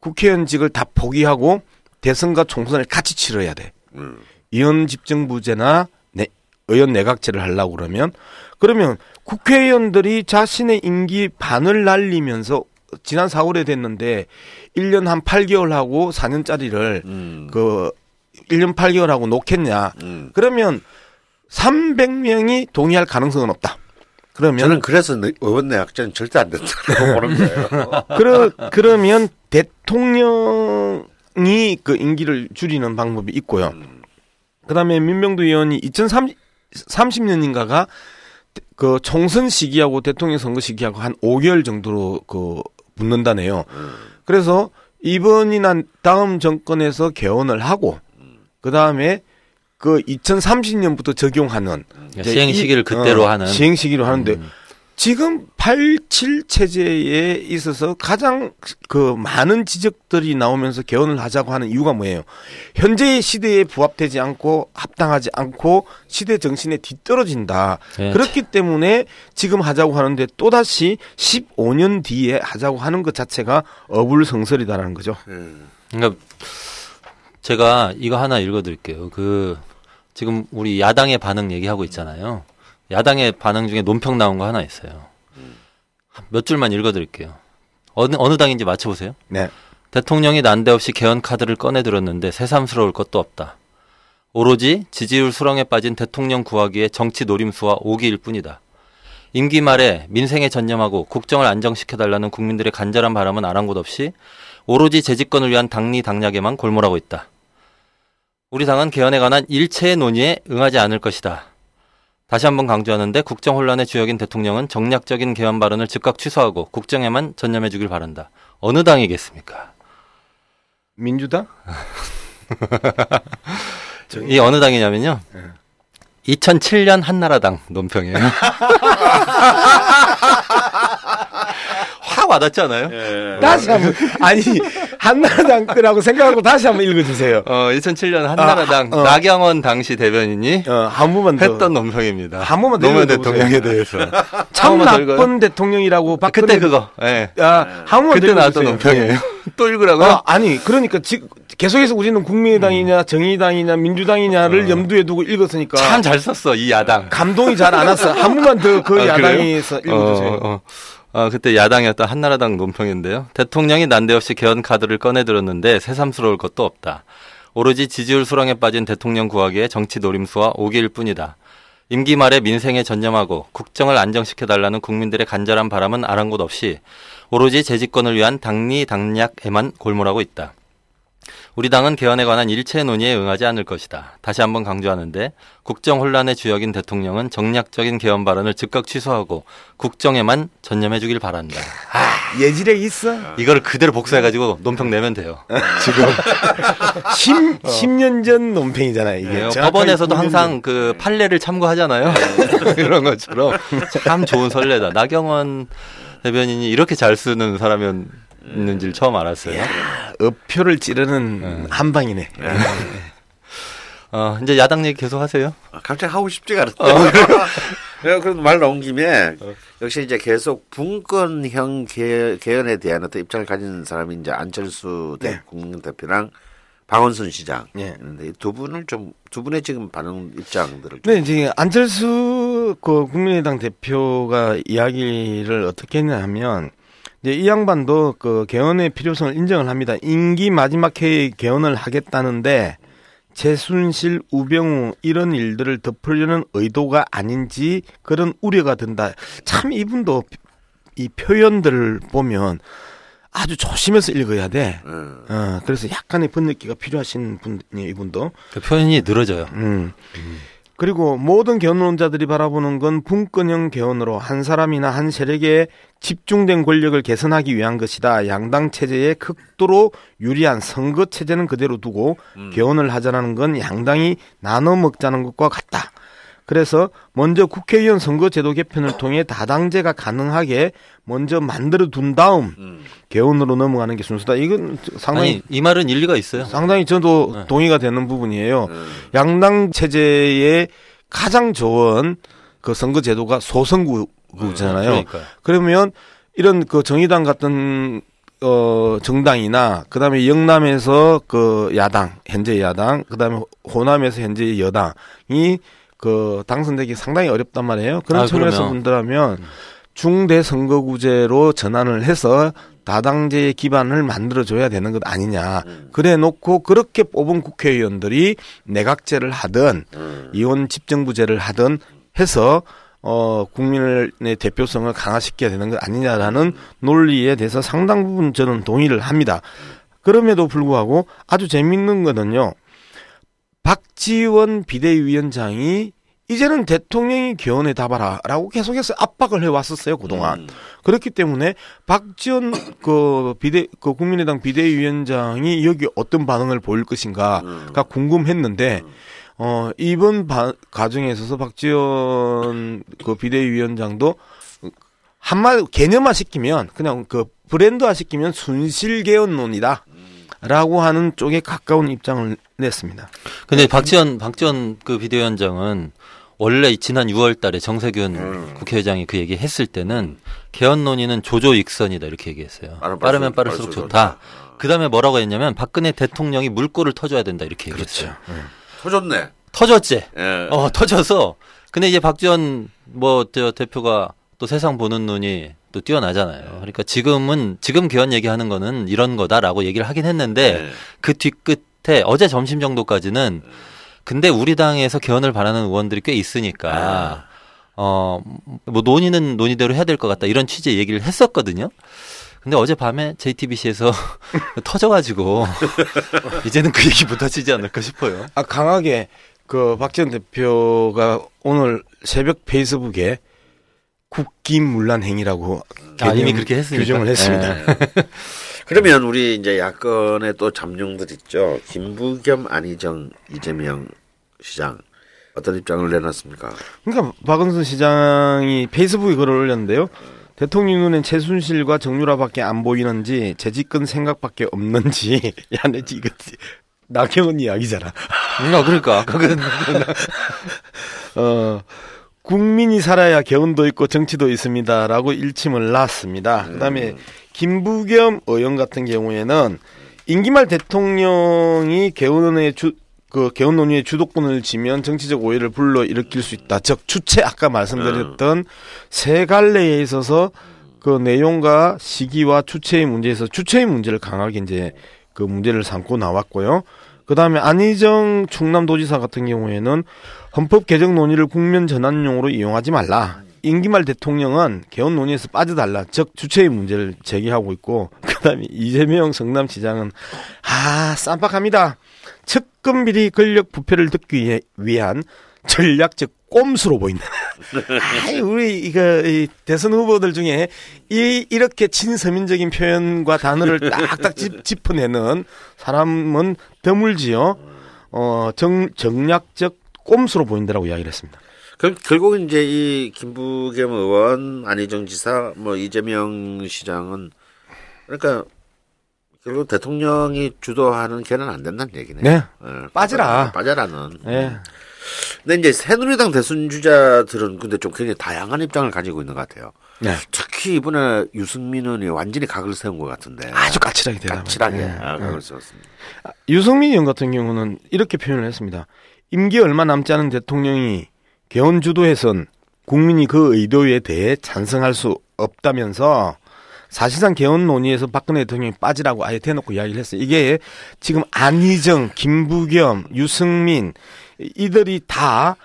국회의원직을 다 포기하고 대선과 총선을 같이 치러야 돼. 음. 의원 집정부제나 내, 의원 내각제를 하려고 그러면 그러면 국회의원들이 자신의 임기 반을 날리면서 지난 4월에 됐는데 1년 한 8개월 하고 4년짜리를 음. 그 1년 8개월 하고 놓겠냐. 음. 그러면 300명이 동의할 가능성은 없다. 그러면 저는 그래서 내- 의원 내각제는 절대 안 된다고 보는 거예요. 그러, 그러면 대통령이 그 임기를 줄이는 방법이 있고요. 그다음에 민병두 의원이 2030년인가가 그 총선 시기하고 대통령 선거 시기하고 한 5개월 정도로 그 붙는다네요. 그래서 이번이나 다음 정권에서 개헌을 하고 그 다음에 그 2030년부터 적용하는 이제 시행 이- 시기를 그때로 어, 하는. 시행 시기로 하는데 음. 지금 87 체제에 있어서 가장 그 많은 지적들이 나오면서 개헌을 하자고 하는 이유가 뭐예요? 현재의 시대에 부합되지 않고 합당하지 않고 시대 정신에 뒤떨어진다. 예, 그렇기 때문에 지금 하자고 하는데 또다시 15년 뒤에 하자고 하는 것 자체가 어불성설이다라는 거죠. 음. 그러니까 제가 이거 하나 읽어 드릴게요. 그 지금 우리 야당의 반응 얘기하고 있잖아요. 야당의 반응 중에 논평 나온 거 하나 있어요. 몇 줄만 읽어드릴게요. 어느 어느 당인지 맞춰보세요. 네. 대통령이 난데없이 개헌 카드를 꺼내 들었는데 새삼스러울 것도 없다. 오로지 지지율 수렁에 빠진 대통령 구하기에 정치 노림수와 오기일 뿐이다. 임기 말에 민생에 전념하고 국정을 안정시켜달라는 국민들의 간절한 바람은 아랑곳 없이 오로지 재집권을 위한 당리 당략에만 골몰하고 있다. 우리 당은 개헌에 관한 일체의 논의에 응하지 않을 것이다. 다시 한번 강조하는데 국정 혼란의 주역인 대통령은 정략적인 개헌 발언을 즉각 취소하고 국정에만 전념해 주길 바란다. 어느 당이겠습니까? 민주당? 이 어느 당이냐면요. 예. 2007년 한나라당 논평이에요. 않아요? 예. 다시 한번 아니 한나라당 거라고 생각하고 다시 한번 읽어주세요. 어, 2007년 한나라당 아, 어. 나경원 당시 대변인이 어, 한 번만 더. 했던 논평입니다. 한 번만 더 노무현. 대통령에 대해서. 참? 나쁜 대통령이라고 박근혜 그때 그거. 예. 야, 한 번만 더 그때 나왔던. 논평이에요. 또 읽으라고요? 아, 아니 그러니까 지금 계속해서 우리는 국민의당이냐 정의당이냐 민주당이냐를 염두에 두고 읽었으니까 참 잘 썼어 이 야당. 감동이 잘 안 왔어. 한 번만 더그 아, 야당에서 그래요? 읽어주세요. 어, 어. 아, 그때 야당이었던 한나라당 논평인데요. 대통령이 난데없이 개헌 카드를 꺼내들었는데 새삼스러울 것도 없다. 오로지 지지율 수렁에 빠진 대통령 구하기에 정치 노림수와 오기일 뿐이다. 임기 말에 민생에 전념하고 국정을 안정시켜달라는 국민들의 간절한 바람은 아랑곳 없이 오로지 재집권을 위한 당리 당략에만 골몰하고 있다. 우리 당은 개헌에 관한 일체 논의에 응하지 않을 것이다. 다시 한번 강조하는데 국정 혼란의 주역인 대통령은 정략적인 개헌 발언을 즉각 취소하고 국정에만 전념해 주길 바란다. 예지력 있어. 이거를 그대로 복사해 가지고 논평 내면 돼요. 지금 10, 10년 전 논평이잖아요. 이게 네, 법원에서도 9년 항상 전. 그 판례를 참고하잖아요. 이런 것처럼 참 좋은 선례다. 나경원 대변인이 이렇게 잘 쓰는 사람이 었는지를 처음 알았어요. 어표를 찌르는 한 방이네. 어, 이제 야당 얘기 계속 하세요. 아, 갑자기 하고 싶지가 않은데. 어, 그래도 말 나온 김에 역시 이제 계속 분권형 개, 개헌에 대한 어떤 입장을 가진 사람이 이제 안철수 대 네. 국민대표랑 박원순 시장. 예. 있는데 이두 분을 좀 두 분의 지금 반응 입장들을 좀 네, 지금 안철수 그 국민의당 대표가 이야기를 어떻게 했냐 하면 이제 이 양반도 그 개헌의 필요성을 인정을 합니다. 임기 마지막 해에 개헌을 하겠다는데 최순실, 우병우 이런 일들을 덮으려는 의도가 아닌지 그런 우려가 든다. 참 이분도 이 표현들을 보면 아주 조심해서 읽어야 돼. 음. 어, 그래서 약간의 번역기가 필요하신 분이 이분도. 그 표현이 늘어져요. 음. 그리고 모든 개헌론자들이 바라보는 건 분권형 개헌으로 한 사람이나 한 세력의 집중된 권력을 개선하기 위한 것이다. 양당 체제에 극도로 유리한 선거 체제는 그대로 두고 음. 개헌을 하자는 건 양당이 나눠 먹자는 것과 같다. 그래서 먼저 국회의원 선거제도 개편을 통해 다당제가 가능하게 먼저 만들어 둔 다음 음. 개헌으로 넘어가는 게 순서다. 이건 상당히 아니 이 말은 일리가 있어요. 상당히 저도 네. 동의가 되는 부분이에요. 음. 양당 체제의 가장 좋은 그 선거 제도가 소선구잖아요. 그러니까요. 그러면 이런 그 정의당 같은 어 정당이나 그다음에 영남에서 그 야당 현재 야당 그다음에 호남에서 현재 여당이 그 당선되기 상당히 어렵단 말이에요. 그런 아, 측면에서. 본다면 중대 선거구제로 전환을 해서 다당제의 기반을 만들어줘야 되는 것 아니냐. 그래 놓고 그렇게 뽑은 국회의원들이 내각제를 하든 음. 이원 집정부제를 하든 해서 어 국민의 대표성을 강화시켜야 되는 것 아니냐라는 논리에 대해서 상당 부분 저는 동의를 합니다. 그럼에도 불구하고 아주 재밌는 거는요. 박지원 비대위원장이 이제는 대통령이 개헌에 답하라라고 계속해서 압박을 해왔었어요 그동안. 음. 그렇기 때문에 박지원 그 비대 그 국민의당 비대위원장이 여기 어떤 반응을 보일 것인가가 음. 궁금했는데 어 이번 바, 과정에 있어서 박지원 그 비대위원장도 한마디 개념화 시키면 그냥 그 브랜드화 시키면 순실 개헌론이다. 라고 하는 쪽에 가까운 입장을 냈습니다. 근데 박지원 박지원 그 비대위원장은 원래 이 지난 6월 달에 정세균 음. 국회의장이 그 얘기 했을 때는 개헌 논의는 조조 익선이다 이렇게 얘기했어요. 빠르면 빠를수록 빠를수록 좋다. 좋다. 그 다음에 뭐라고 했냐면 박근혜 대통령이 물꼬를 터줘야 된다 이렇게 얘기했어요. 터졌네. 터졌지. 예. 어 터져서 근데 이제 박지원 뭐저 대표가 또 세상 보는 눈이 또 뛰어나잖아요. 그러니까 지금은 지금 개헌 얘기하는 거는 이런 거다라고 얘기를 하긴 했는데 네. 그 뒤끝에 어제 점심 정도까지는 근데 우리 당에서 개헌을 바라는 의원들이 꽤 있으니까 어 뭐 논의는 논의대로 해야 될 것 같다 이런 취지의 얘기를 했었거든요. 근데 어제 밤에 JTBC에서 터져가지고 이제는 그 얘기 못 하시지 않을까 싶어요. 아 강하게 그 박지원 대표가 오늘 새벽 페이스북에 국기문란 행위라고 아, 이미 그렇게 했으니까. 규정을 했습니다. 예. 그러면 우리 이제 야권의 또 잠룡들 있죠. 김부겸, 안희정, 이재명 시장 어떤 입장을 내놨습니까? 그러니까 박은순 시장이 페이스북에 글을 올렸는데요. 대통령 눈엔 최순실과 정유라밖에 안 보이는지 재집권 생각밖에 없는지 야, 내 이거 나경원 이야기잖아. 아, 그러니까. 그건 어, 국민이 살아야 개헌도 있고 정치도 있습니다라고 일침을 놨습니다. 그다음에 김부겸 의원 같은 경우에는 임기 말 대통령이 개헌의 주, 그 개헌 논의의 주도권을 쥐면 정치적 오해를 불러 일으킬 수 있다. 즉 주체 아까 말씀드렸던 세 갈래에 있어서 그 내용과 시기와 주체의 문제에서 주체의 문제를 강하게 이제 그 문제를 삼고 나왔고요. 그 다음에 안희정 충남도지사 같은 경우에는 헌법 개정 논의를 국면 전환용으로 이용하지 말라. 임기 말 대통령은 개헌 논의에서 빠져달라. 즉 주체의 문제를 제기하고 있고 그다음에 이재명 성남시장은 아 쌈박합니다. 측근 비리 권력 부패를 듣기 위해 위한 전략적 꼼수로 보인다. 아이, 우리 이거 이 대선 후보들 중에 이 이렇게 친서민적인 표현과 단어를 딱딱 짚, 짚어내는 사람은 드물지요. 어, 정, 정략적 꼼수로 보인다라고 이야기를 했습니다. 그럼 결국 이제 이 김부겸 의원, 안희정 지사, 뭐 이재명 시장은 그러니까 결국 대통령이 주도하는 개는 안 된다는 얘기네. 네. 예, 빠지라. 빠져라는. 예. 근데 이제 새누리당 대선 주자들은 근데 좀 굉장히 다양한 입장을 가지고 있는 것 같아요. 네. 특히 이번에 유승민 의원이 완전히 각을 세운 것 같은데. 아주 까칠하게 대답. 까칠하게 예. 아, 각을 세웠습니다. 유승민 의원 같은 경우는 이렇게 표현을 했습니다. 임기 얼마 남지 않은 대통령이 개헌 주도해선 국민이 그 의도에 대해 찬성할 수 없다면서 사실상 개헌 논의에서 박근혜 대통령이 빠지라고 아예 대놓고 이야기를 했어요. 이게 지금 안희정, 김부겸, 유승민 이들이 다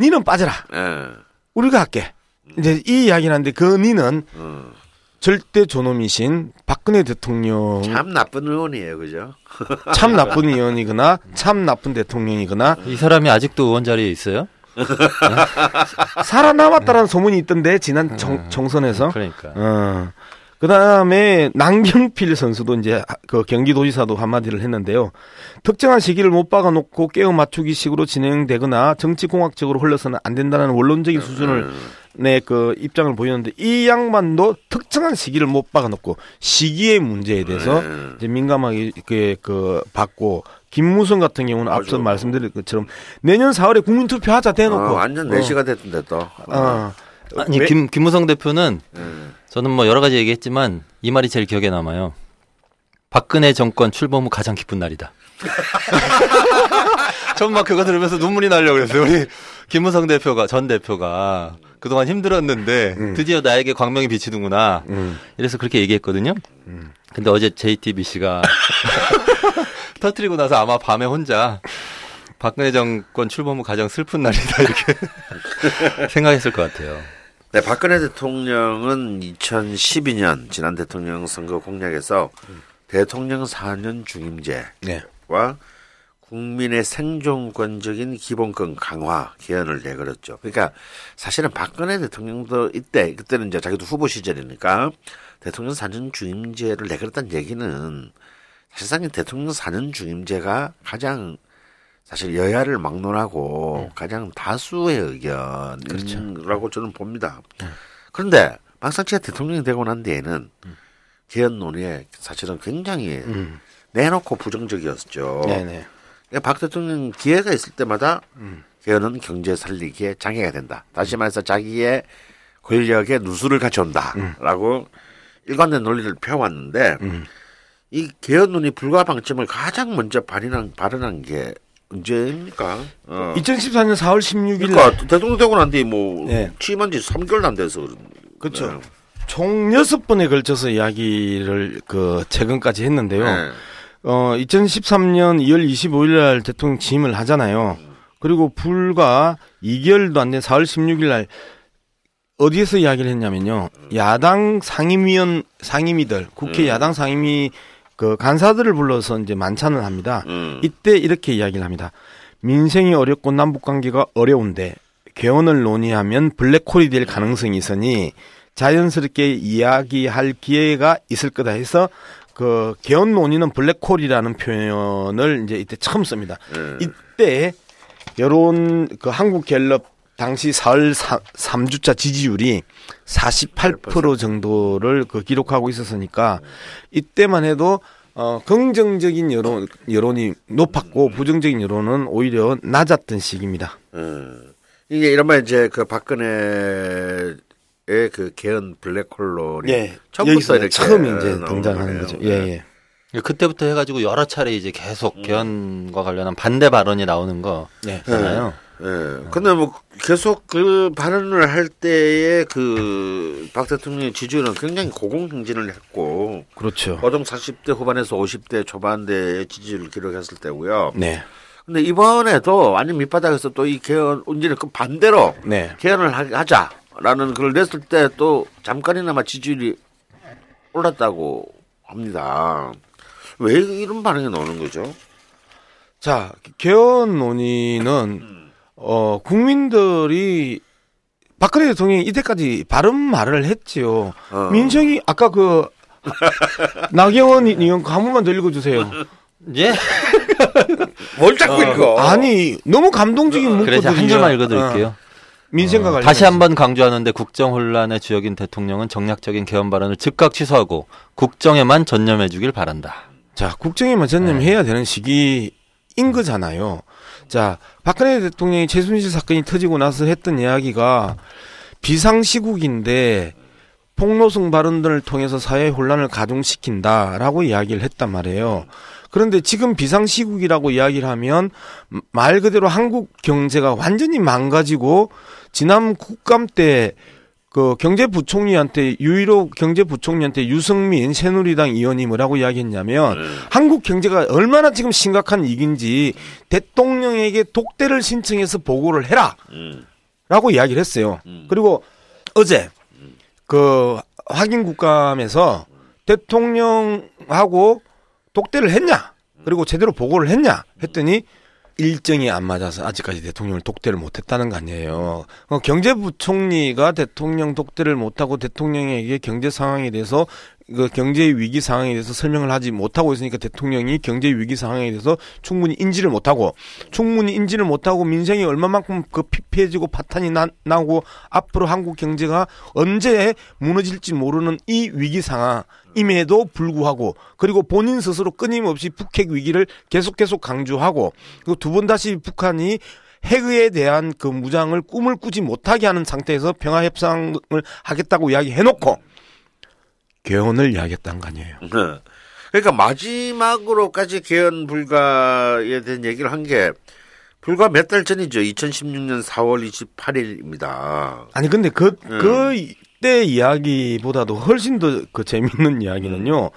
니는 빠져라. 예. 우리가 할게. 이제 이 이야기를 하는데 그 니는 어. 절대 존엄이신 박근혜 대통령 참 나쁜 의원이에요, 그죠? 참 나쁜 의원이거나 참 나쁜 대통령이거나 이 사람이 아직도 의원 자리에 있어요? 살아남았다라는 소문이 있던데 지난 정, 정선에서 그러니까. 어 그 다음에 남경필 선수도 이제 그 경기도지사도 한마디를 했는데요. 특정한 시기를 못 박아놓고 깨어 맞추기 식으로 진행되거나 정치공학적으로 흘러서는 안 된다는 원론적인 수준을 내그 입장을 보였는데 이 양반도 특정한 시기를 못 박아놓고 시기의 문제에 대해서 네. 이제 민감하게 그, 그 받고 김무성 같은 경우는 앞서 맞아. 말씀드린 것처럼 내년 4월에 국민투표 하자 대놓고 어, 완전 어. 4시가 됐던데 또. 어. 아니 왜- 김 김무성 대표는 음. 저는 뭐 여러 가지 얘기했지만 이 말이 제일 기억에 남아요. 박근혜 정권 출범 후 가장 기쁜 날이다. 전 막 그거 들으면서 눈물이 나려고 그랬어요. 우리 김무성 대표가 전 대표가 그동안 힘들었는데 드디어 나에게 광명이 비치는구나. 음. 이래서 그렇게 얘기했거든요. 근데 어제 JTBC가 터트리고 나서 아마 밤에 혼자 박근혜 정권 출범 후 가장 슬픈 날이다 이렇게 생각했을 것 같아요. 네, 박근혜 대통령은 2012년 지난 대통령 선거 공약에서 대통령 4년 중임제와 네. 국민의 생존권적인 기본권 강화 개헌을 내걸었죠. 그러니까 사실은 박근혜 대통령도 이때 그때는 이제 자기도 후보 시절이니까 대통령 4년 중임제를 내걸었다는 얘기는 사실상 대통령 4년 중임제가 가장 사실 여야를 막론하고 가장 다수의 의견이라고 저는 봅니다. 그런데 막상치가 대통령이 되고 난 뒤에는 개헌 논의에 사실은 굉장히 음. 내놓고 부정적이었죠. 네네. 그러니까 박 대통령 기회가 있을 때마다 개헌은 경제 살리기에 장애가 된다. 다시 말해서 자기의 권력에 누수를 가져온다라고 일관된 논리를 펴왔는데 이 개헌 논의 불가 방침을 가장 먼저 발의한 발언한 게 언제입니까? 어. 2014년 4월 16일 날 그러니까 대통령 되고 난 뒤에 뭐 네. 취임한 지 3개월도 안 돼서 그렇죠. 네. 총 여섯 번에 걸쳐서 이야기를 그 최근까지 했는데요. 네. 어 2013년 2월 25일 날 대통령 취임을 하잖아요. 그리고 불과 2개월도 안 된 4월 16일 날 어디에서 이야기를 했냐면요. 야당 상임위원 상임위들 국회 야당 상임위 그 간사들을 불러서 이제 만찬을 합니다. 음. 이때 이렇게 이야기를 합니다. 민생이 어렵고 남북 관계가 어려운데 개헌을 논의하면 블랙홀이 될 가능성이 있으니 자연스럽게 이야기할 기회가 있을 거다 해서 그 개헌 논의는 블랙홀이라는 표현을 이제 이때 처음 씁니다. 음. 이때 여론 그 한국 갤럽 당시 4월 3주차 지지율이 48% 정도를 그 기록하고 있었으니까 이때만 해도 어 긍정적인 여론 여론이 높았고 부정적인 여론은 오히려 낮았던 시기입니다. 음. 이게 이른바 이제 그 박근혜 의 그 개헌 블랙홀론이 예, 처음부터 이렇게 처음 이제 등장하는. 거죠. 예, 예. 그때부터 해가지고 여러 차례 이제 계속 개헌과 관련한 반대 발언이 나오는 네. 거잖아요. 예. 근데 뭐 계속 그 발언을 할 때에 그 박 대통령의 지지율은 굉장히 고공행진을 했고 그렇죠. 보통 40대 후반에서 50대 초반대의 지지율을 기록했을 때고요. 네. 근데 이번에도 완전 밑바닥에서 또 이 개헌 운진을 그 반대로 네. 개헌을 하- 하자라는 걸 냈을 때 또 잠깐이나마 지지율이 올랐다고 합니다. 왜 이런 반응이 나오는 거죠? 자, 개헌 논의는 어 국민들이 박근혜 대통령이 이때까지 바른 말을 했지요. 어. 민정이 아까 그 나경원 의원 한 번만 더 읽어주세요. 예? 뭘 자꾸 읽어? 아니 너무 감동적인 문구들이야. 그래서 한 줄만 읽어드릴게요. 어, 민생과 관련 다시 한 번 강조하는데 국정 혼란의 주역인 대통령은 정략적인 개헌 발언을 즉각 취소하고 국정에만 전념해주길 바란다. 자 국정에만 전념해야 되는 시기인 거잖아요. 자 박근혜 대통령이 최순실 사건이 터지고 나서 했던 이야기가 비상시국인데 폭로성 발언들을 통해서 사회 혼란을 가중시킨다라고 이야기를 했단 말이에요. 그런데 지금 비상시국이라고 이야기를 하면 말 그대로 한국 경제가 완전히 망가지고 지난 국감 때 그 경제부총리한테 유일호 경제부총리한테 유승민 새누리당 의원이 뭐라고 이야기했냐면 한국 경제가 얼마나 지금 심각한 위기인지 대통령에게 독대를 신청해서 보고를 해라. 음. 라고 이야기를 했어요. 그리고 어제 그 확인 국감에서 대통령하고 독대를 했냐? 그리고 제대로 보고를 했냐? 했더니 일정이 안 맞아서 아직까지 대통령을 독대를 못했다는 거 아니에요. 어, 경제부총리가 대통령 독대를 못하고 대통령에게 경제 상황에 대해서 그 경제 위기 상황에 대해서 설명을 하지 못하고 있으니까 대통령이 경제 위기 상황에 대해서 충분히 인지를 못하고 충분히 인지를 못하고 민생이 얼마만큼 그 피폐해지고 파탄이 나, 나고 앞으로 한국 경제가 언제 무너질지 모르는 이 위기 상황임에도 불구하고 그리고 본인 스스로 끊임없이 북핵 위기를 계속 계속 강조하고 그리고 두 번 다시 북한이 핵에 대한 그 무장을 꿈을 꾸지 못하게 하는 상태에서 평화 협상을 하겠다고 이야기해놓고 개헌을 이야기했다는 거 아니에요. 네. 그러니까 마지막으로까지 개헌 불가에 대한 얘기를 한 게 불과 몇 달 전이죠. 2016년 4월 28일입니다. 아니 근데 그 음. 그때 이야기보다도 훨씬 더 그 재밌는 이야기는요.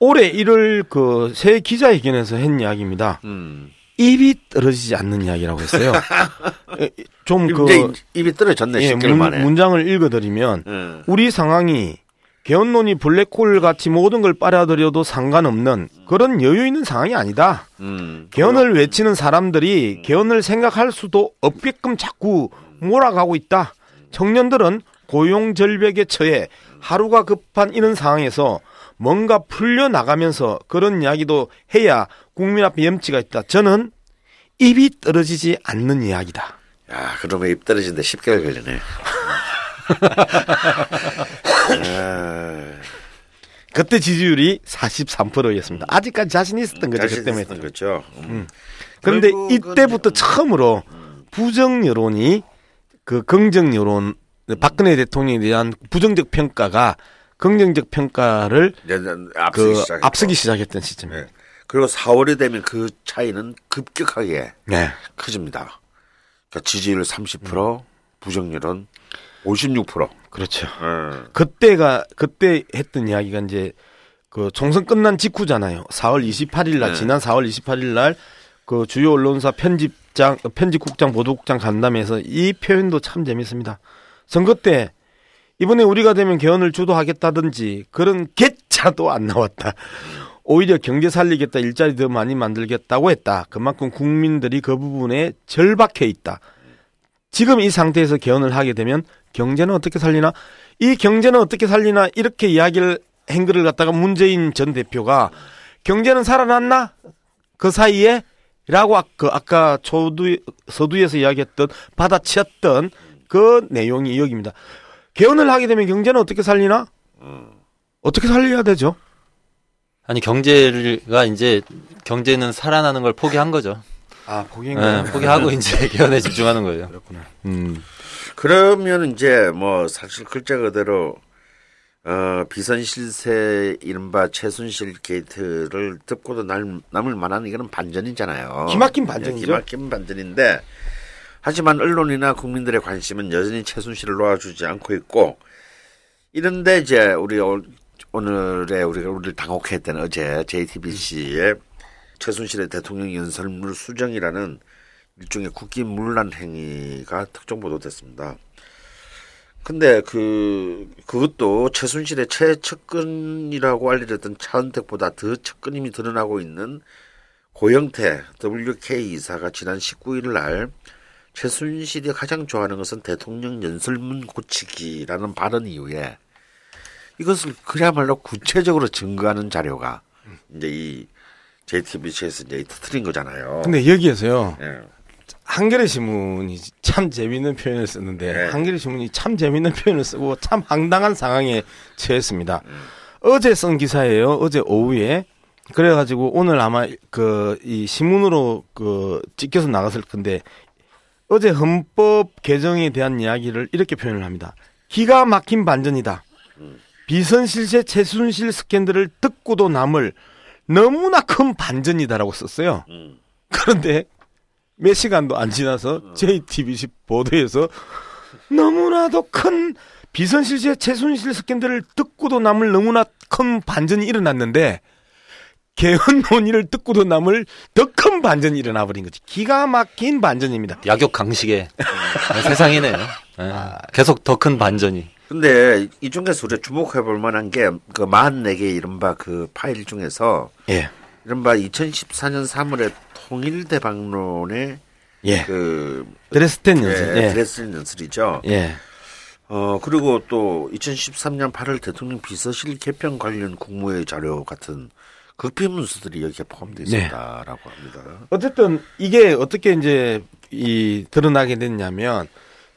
올해 1월 그 새 기자회견에서 한 이야기입니다. 음. 입이 떨어지지 않는 이야기라고 했어요. 좀 이제 그 입이 떨어졌네. 예, 10개월 문, 만에. 문장을 읽어드리면 예. 우리 상황이 개헌론이 블랙홀 같이 모든 걸 빨아들여도 상관없는 그런 여유 있는 상황이 아니다. 음. 개헌을 외치는 사람들이 개헌을 생각할 수도 없게끔 자꾸 몰아가고 있다. 청년들은 고용 절벽에 처해 하루가 급한 이런 상황에서 뭔가 풀려 나가면서 그런 이야기도 해야 국민 앞에 염치가 있다. 저는 입이 떨어지지 않는 이야기다. 야, 그러면 입 떨어지는데 10개월 걸리네. 아, 그때 지지율이 43%였습니다. 아직까지 자신 있었던 거죠. 자신 그때만 있었던 거죠. 음. 그런데 결국은- 이때부터 처음으로 부정 여론이 그 긍정 여론 박근혜 대통령에 대한 부정적 평가가 긍정적 평가를 앞서기 그. 앞서기 시작했던 시점이에요. 네. 그리고 4월이 되면 그 차이는 급격하게 네. 커집니다. 그러니까 지지율 30%, 부정률은 56%. 그렇죠. 예. 그때가 그때 했던 이야기가 이제 그 총선 끝난 직후잖아요. 4월 28일 날 네. 지난 4월 28일 날 그 주요 언론사 편집장 편집국장 보도국장 간담회에서 이 표현도 참 재밌습니다. 선거 때 이번에 우리가 되면 개헌을 주도하겠다든지 그런 개차도 안 나왔다. 오히려 경제 살리겠다, 일자리 더 많이 만들겠다고 했다. 그만큼 국민들이 그 부분에 절박해 있다. 지금 이 상태에서 개헌을 하게 되면 경제는 어떻게 살리나? 이 경제는 어떻게 살리나? 이렇게 이야기를 행글을 갖다가 문재인 전 대표가 경제는 살아났나? 그 사이에? 라고 아- 그 아까 초두 서두에서 이야기했던 받아치었던 그 내용이 여기입니다. 개헌을 하게 되면 경제는 어떻게 살리나? 어떻게 살려야 되죠? 아니 경제가 이제 경제는 살아나는 걸 포기한 거죠. 아, 포기인 예, 포기하고 이제 개헌에 집중하는 거예요. 음. 그러면 이제 뭐 사실 글자 그대로 어 비선 실세 이른바 최순실 게이트를 덮고도 남, 남을 만한 이거는 반전이잖아요. 기막힌 반전이죠. 기막힌 반전인데 하지만 언론이나 국민들의 관심은 여전히 최순실을 놓아주지 않고 있고 이런데 이제 우리 오- 오늘의 우리가 우리를 당혹했던 어제 JTBC의 최순실의 대통령 연설물 수정이라는 일종의 국기 문란 행위가 특정 보도됐습니다. 근데 그 그것도 최순실의 최측근이라고 알려졌던 차은택보다 더 측근임이 드러나고 있는 고영태 WK 이사가 지난 19일 날 최순실이 가장 좋아하는 것은 대통령 연설문 고치기라는 발언 이후에 이것을 그야말로 구체적으로 증거하는 자료가 이제 이 JTBC에서 이제 터트린 거잖아요. 근데 여기에서요. 예. 한겨레 신문이 참 재밌는 표현을 썼는데 네. 한겨레 신문이 참 재밌는 표현을 쓰고 참 황당한 상황에 처했습니다. 어제 쓴 기사예요. 어제 오후에 그래가지고 오늘 아마 그 이 신문으로 그 찍혀서 나갔을 건데 어제 헌법 개정에 대한 이야기를 이렇게 표현을 합니다. 기가 막힌 반전이다. 비선실세 최순실 스캔들을 듣고도 남을 너무나 큰 반전이다라고 썼어요. 음. 그런데 몇 시간도 안 지나서 JTBC 보도에서 너무나도 큰 비선실세 최순실 스캔들을 듣고도 남을 너무나 큰 반전이 일어났는데 개헌 논의를 듣고도 남을 더 큰 반전이 일어나 버린 거지. 기가 막힌 반전입니다. 약욕 강식의 세상이네요. 예. 계속 더 큰 반전이. 근데 이 중에서 우리가 주목해 볼 만한 게그 44개 이른바 그 파일 중에서 예. 이른바 2014년 3월에 통일대방론의 예. 그 드레스텐 예, 연설. 예. 드레스덴 연설이죠. 예. 어 그리고 또 2013년 8월 대통령 비서실 개편 관련 국무회의 자료 같은 극비 문서들이 여기에 포함되어 네. 있었다라고 합니다. 어쨌든 이게 어떻게 이제 이 드러나게 됐냐면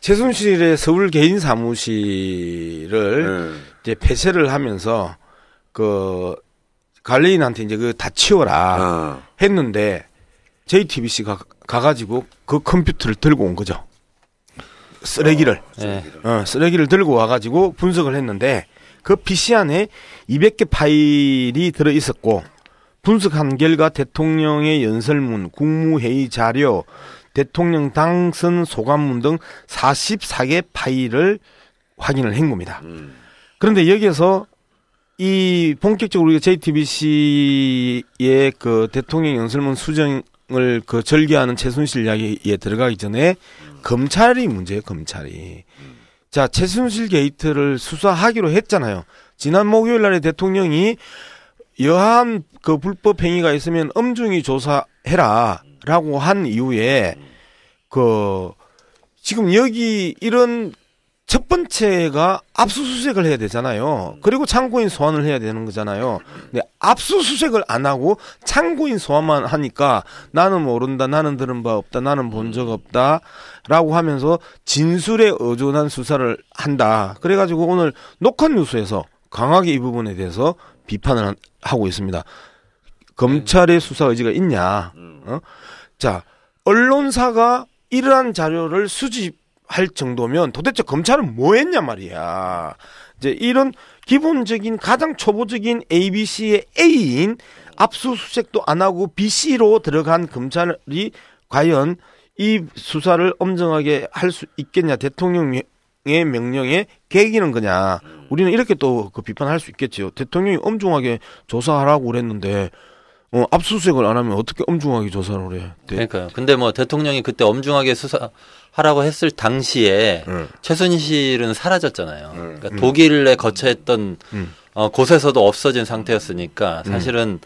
최순실의 서울 개인 사무실을 네. 이제 폐쇄를 하면서 그 관리인한테 이제 그 다 치워라 아, 했는데 JTBC가 가가지고 그 컴퓨터를 들고 온 거죠. 쓰레기를 예. 어, 쓰레기를 들고 와가지고 분석을 했는데 그 PC 안에 200개 파일이 들어 있었고 분석한 결과 대통령의 연설문, 국무회의 자료, 대통령 당선 소감문 등 44개 파일을 확인을 한 겁니다. 음. 그런데 여기에서 이 본격적으로 우리가 JTBC의 그 대통령 연설문 수정을 그 절개하는 최순실 이야기에 들어가기 전에 검찰이 문제예요, 검찰이. 자, 최순실 게이트를 수사하기로 했잖아요. 지난 목요일 날에 대통령이 여한 그 불법 행위가 있으면 엄중히 조사해라 라고 한 이후에 그 지금 여기 이런 첫 번째가 압수수색을 해야 되잖아요. 그리고 참고인 소환을 해야 되는 거잖아요. 근데 압수수색을 안 하고 참고인 소환만 하니까 나는 모른다, 나는 들은 바 없다, 나는 본 적 없다 라고 하면서 진술에 의존한 수사를 한다. 그래가지고 오늘 녹화뉴스에서 강하게 이 부분에 대해서 비판을 한- 하고 있습니다. 검찰의 수사 의지가 있냐? 어? 자, 언론사가 이러한 자료를 수집할 정도면 도대체 검찰은 뭐 했냐 말이야. 이제 이런 기본적인 가장 초보적인 ABC의 A인 압수수색도 안 하고 BC로 들어간 검찰이 과연 이 수사를 엄정하게 할 수 있겠냐 대통령의 명령에 개기는 거냐 우리는 이렇게 또 그 비판할 수 있겠지요 대통령이 엄중하게 조사하라고 그랬는데 어, 압수수색을 안 하면 어떻게 엄중하게 조사를 해 대- 그러니까요. 근데 뭐 대통령이 그때 엄중하게 수사하라고 했을 당시에 응. 최순실은 사라졌잖아요. 음. 그러니까 독일에 거처했던 음. 어, 곳에서도 없어진 상태였으니까 사실은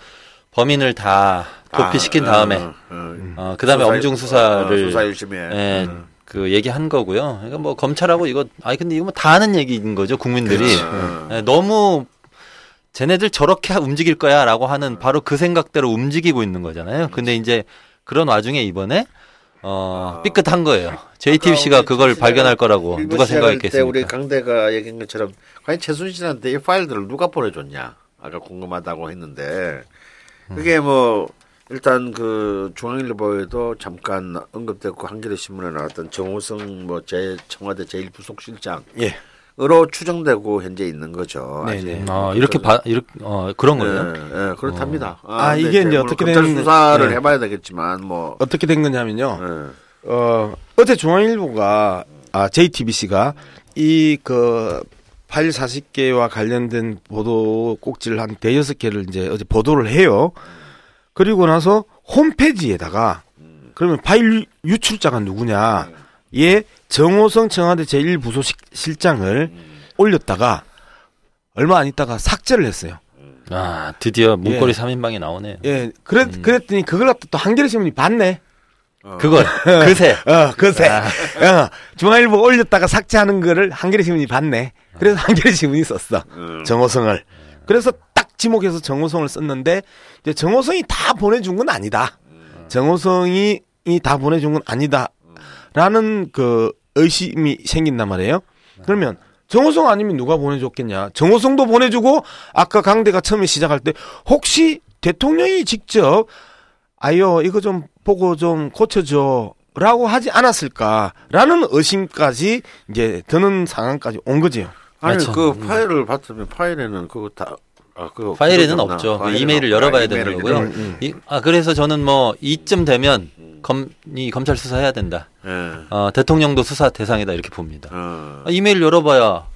범인을 다 도피시킨 아, 다음에 어, 어, 어, 그다음에 수사- 엄중 수사를 어, 수사 열심히 해. 예, 그 얘기한 거고요. 그러니까 뭐 검찰하고 이거 아니 근데 이거 뭐 다 아는 얘기인 거죠 국민들이 어. 예, 너무 쟤네들 저렇게 움직일 거야 라고 하는 바로 그 생각대로 움직이고 있는 거잖아요. 근데 이제 그런 와중에 이번에 어 삐끗한 거예요. JTBC가 그걸 발견할 거라고 누가 때 우리 생각했겠습니까? 강대가 얘기한 것처럼 과연 최순실한테 이 파일들을 누가 보내줬냐 아까 궁금하다고 했는데 그게 뭐 일단 그 중앙일보에도 잠깐 언급됐고 한겨레 신문에 나왔던 정호성 뭐 제 청와대 제일 부속실장 예. 으로 추정되고 현재 있는 거죠. 네네. 어, 이렇게 봐 이렇게 어 그런 거예요. 예, 예, 그렇답니다. 아, 근데 이게 이제 어떻게 검찰 되는- 수사를 네. 해봐야 되겠지만 뭐 어떻게 된 거냐면요 예. 어, 어제 중앙일보가, 아, JTBC가 이 그 파일 40개와 관련된 보도 꼭지를 한 대여섯 개를 이제 어제 보도를 해요. 그리고 나서 홈페이지에다가 그러면 파일 유출자가 누구냐? 예, 정호성 청와대 제1부소실장을 올렸다가 얼마 안 있다가 삭제를 했어요. 아 드디어 문고리 예. 3인방이 나오네요. 예, 그랬, 그랬더니 그걸 갖다 또 한겨레 신문이 봤네. 그걸 그새 어, 그새. 어, 중앙일보 올렸다가 삭제하는 거를 한겨레 신문이 봤네. 그래서 한겨레 신문이 썼어. 음. 정호성을. 그래서 딱 지목해서 정호성을 썼는데 이제 정호성이 다 보내준 건 아니다. 정호성이 이다 보내준 건 아니다. 라는 그 의심이 생긴단 말이에요. 그러면 정호성 아니면 누가 보내줬겠냐? 정호성도 보내주고 아까 강대가 처음에 시작할 때 혹시 대통령이 직접 아유 이거 좀 보고 좀 고쳐줘 라고 하지 않았을까라는 의심까지 이제 드는 상황까지 온 거지요. 아니 그렇죠. 그 파일을 봤으면 파일에는 그거 다 아, 그거 파일에는? 없죠. 그 파일에는 이메일을. 열어봐야 되는 거고요. 열어- 음. 이, 아 그래서 저는 뭐 이쯤 되면 검이 검찰 수사해야 된다. 예. 어, 대통령도 수사 대상이다 이렇게 봅니다. 어. 아, 이메일 열어봐야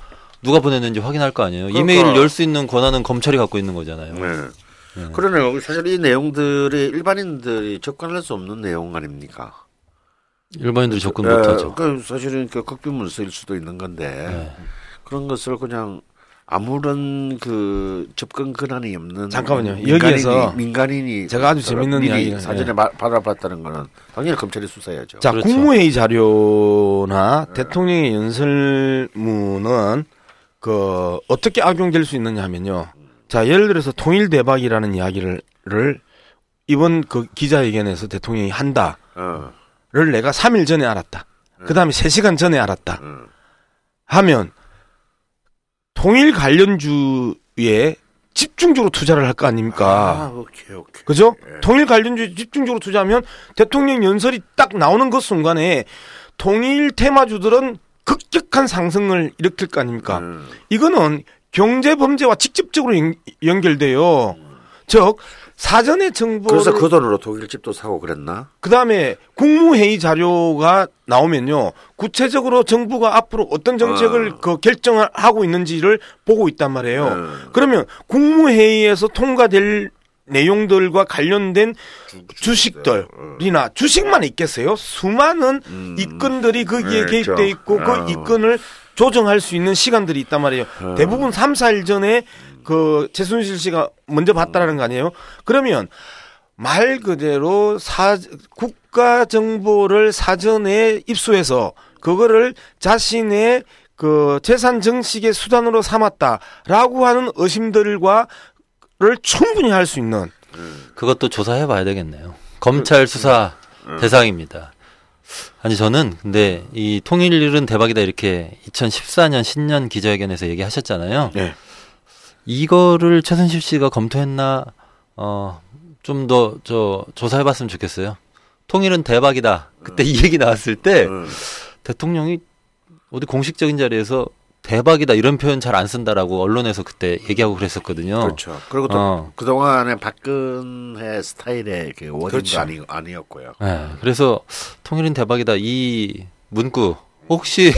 누가 보냈는지 확인할 거 아니에요. 그러니까. 이메일을 열 수 있는 권한은 검찰이 갖고 있는 거잖아요. 네. 그러네요. 사실 이 내용들이 일반인들이 접근할 수 없는 내용 아닙니까? 일반인들이 접근 예, 못하죠. 그 사실은 그 극비문서일 수도 있는 건데 네. 그런 것을 그냥 아무런 그 접근 권한이 없는 잠깐만요. 민간인이, 여기에서 민간인이 제가 아주 재밌는 미리 이야기를- 사전에 예. 마- 받아봤다는 거는 당연히 검찰이 수사해야죠. 자, 그렇죠. 국무회의 자료나 대통령의 연설문은 그 어떻게 악용될 수 있느냐 하면요. 자, 예를 들어서 통일 대박이라는 이야기를 를 이번 그 기자회견에서 대통령이 한다를 어, 내가 3일 전에 알았다. 그 다음에 3시간 전에 알았다. 어. 하면 통일 관련주에 집중적으로 투자를 할 거 아닙니까? 아, 오케이 오케이. 그죠? 예. 통일 관련주에 집중적으로 투자하면 대통령 연설이 딱 나오는 그 순간에 통일 테마주들은 급격한 상승을 일으킬 거 아닙니까? 음, 이거는 경제 범죄와 직접적으로 연, 연결돼요. 즉 사전에 정보를 그래서 그 돈으로 독일 집도 사고 그랬나? 그다음에 국무회의 자료가 나오면요. 구체적으로 정부가 앞으로 어떤 정책을 어. 그 결정을 하고 있는지를 보고 있단 말이에요. 음. 그러면 국무회의에서 통과될 내용들과 관련된 주 식들이나 주식만 있겠어요? 수많은 음. 이건들이 거기에 네, 개입돼 그렇죠. 있고 그 어. 이건을 조정할 수 있는 시간들이 있단 말이에요. 어. 대부분 3, 4일 전에 그 최순실 씨가 먼저 봤다라는 거 아니에요? 그러면 말 그대로 사, 국가 정보를 사전에 입수해서 그거를 자신의 그 재산 정식의 수단으로 삼았다라고 하는 의심들과를 충분히 할 수 있는 그것도 조사해 봐야 되겠네요. 검찰 수사 대상입니다. 아니 저는 근데 이 통일은 대박이다 이렇게 2014년 신년 기자회견에서 얘기하셨잖아요. 네. 이거를 최순실 씨가 검토했나 어 좀 더 저 조사해 봤으면 좋겠어요. 통일은 대박이다. 그때 이 얘기 나왔을 때 음. 대통령이 어디 공식적인 자리에서 대박이다 이런 표현 잘 안 쓴다라고 언론에서 그때 얘기하고 그랬었거든요. 그렇죠. 그리고 또 어. 그동안에 박근혜 스타일의 그 원인도 그렇죠. 아니, 아니었고요. 네, 그래서 통일은 대박이다 이 문구 혹시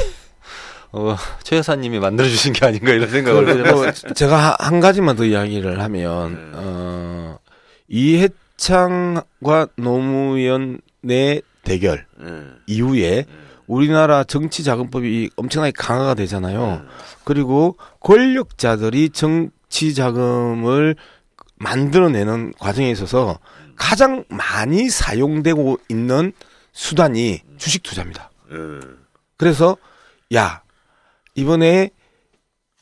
어, 최 여사님이 만들어 주신 게 아닌가 이런 생각을 해봤어요. 제가 하- 한 가지만 더 이야기를 하면 어, 이해창과 노무현 의 대결 예. 이후에 우리나라 정치 자금법이 엄청나게 강화가 되잖아요. 그리고 권력자들이 정치 자금을 만들어내는 과정에 있어서 가장 많이 사용되고 있는 수단이 주식 투자입니다. 예. 그래서 야 이번에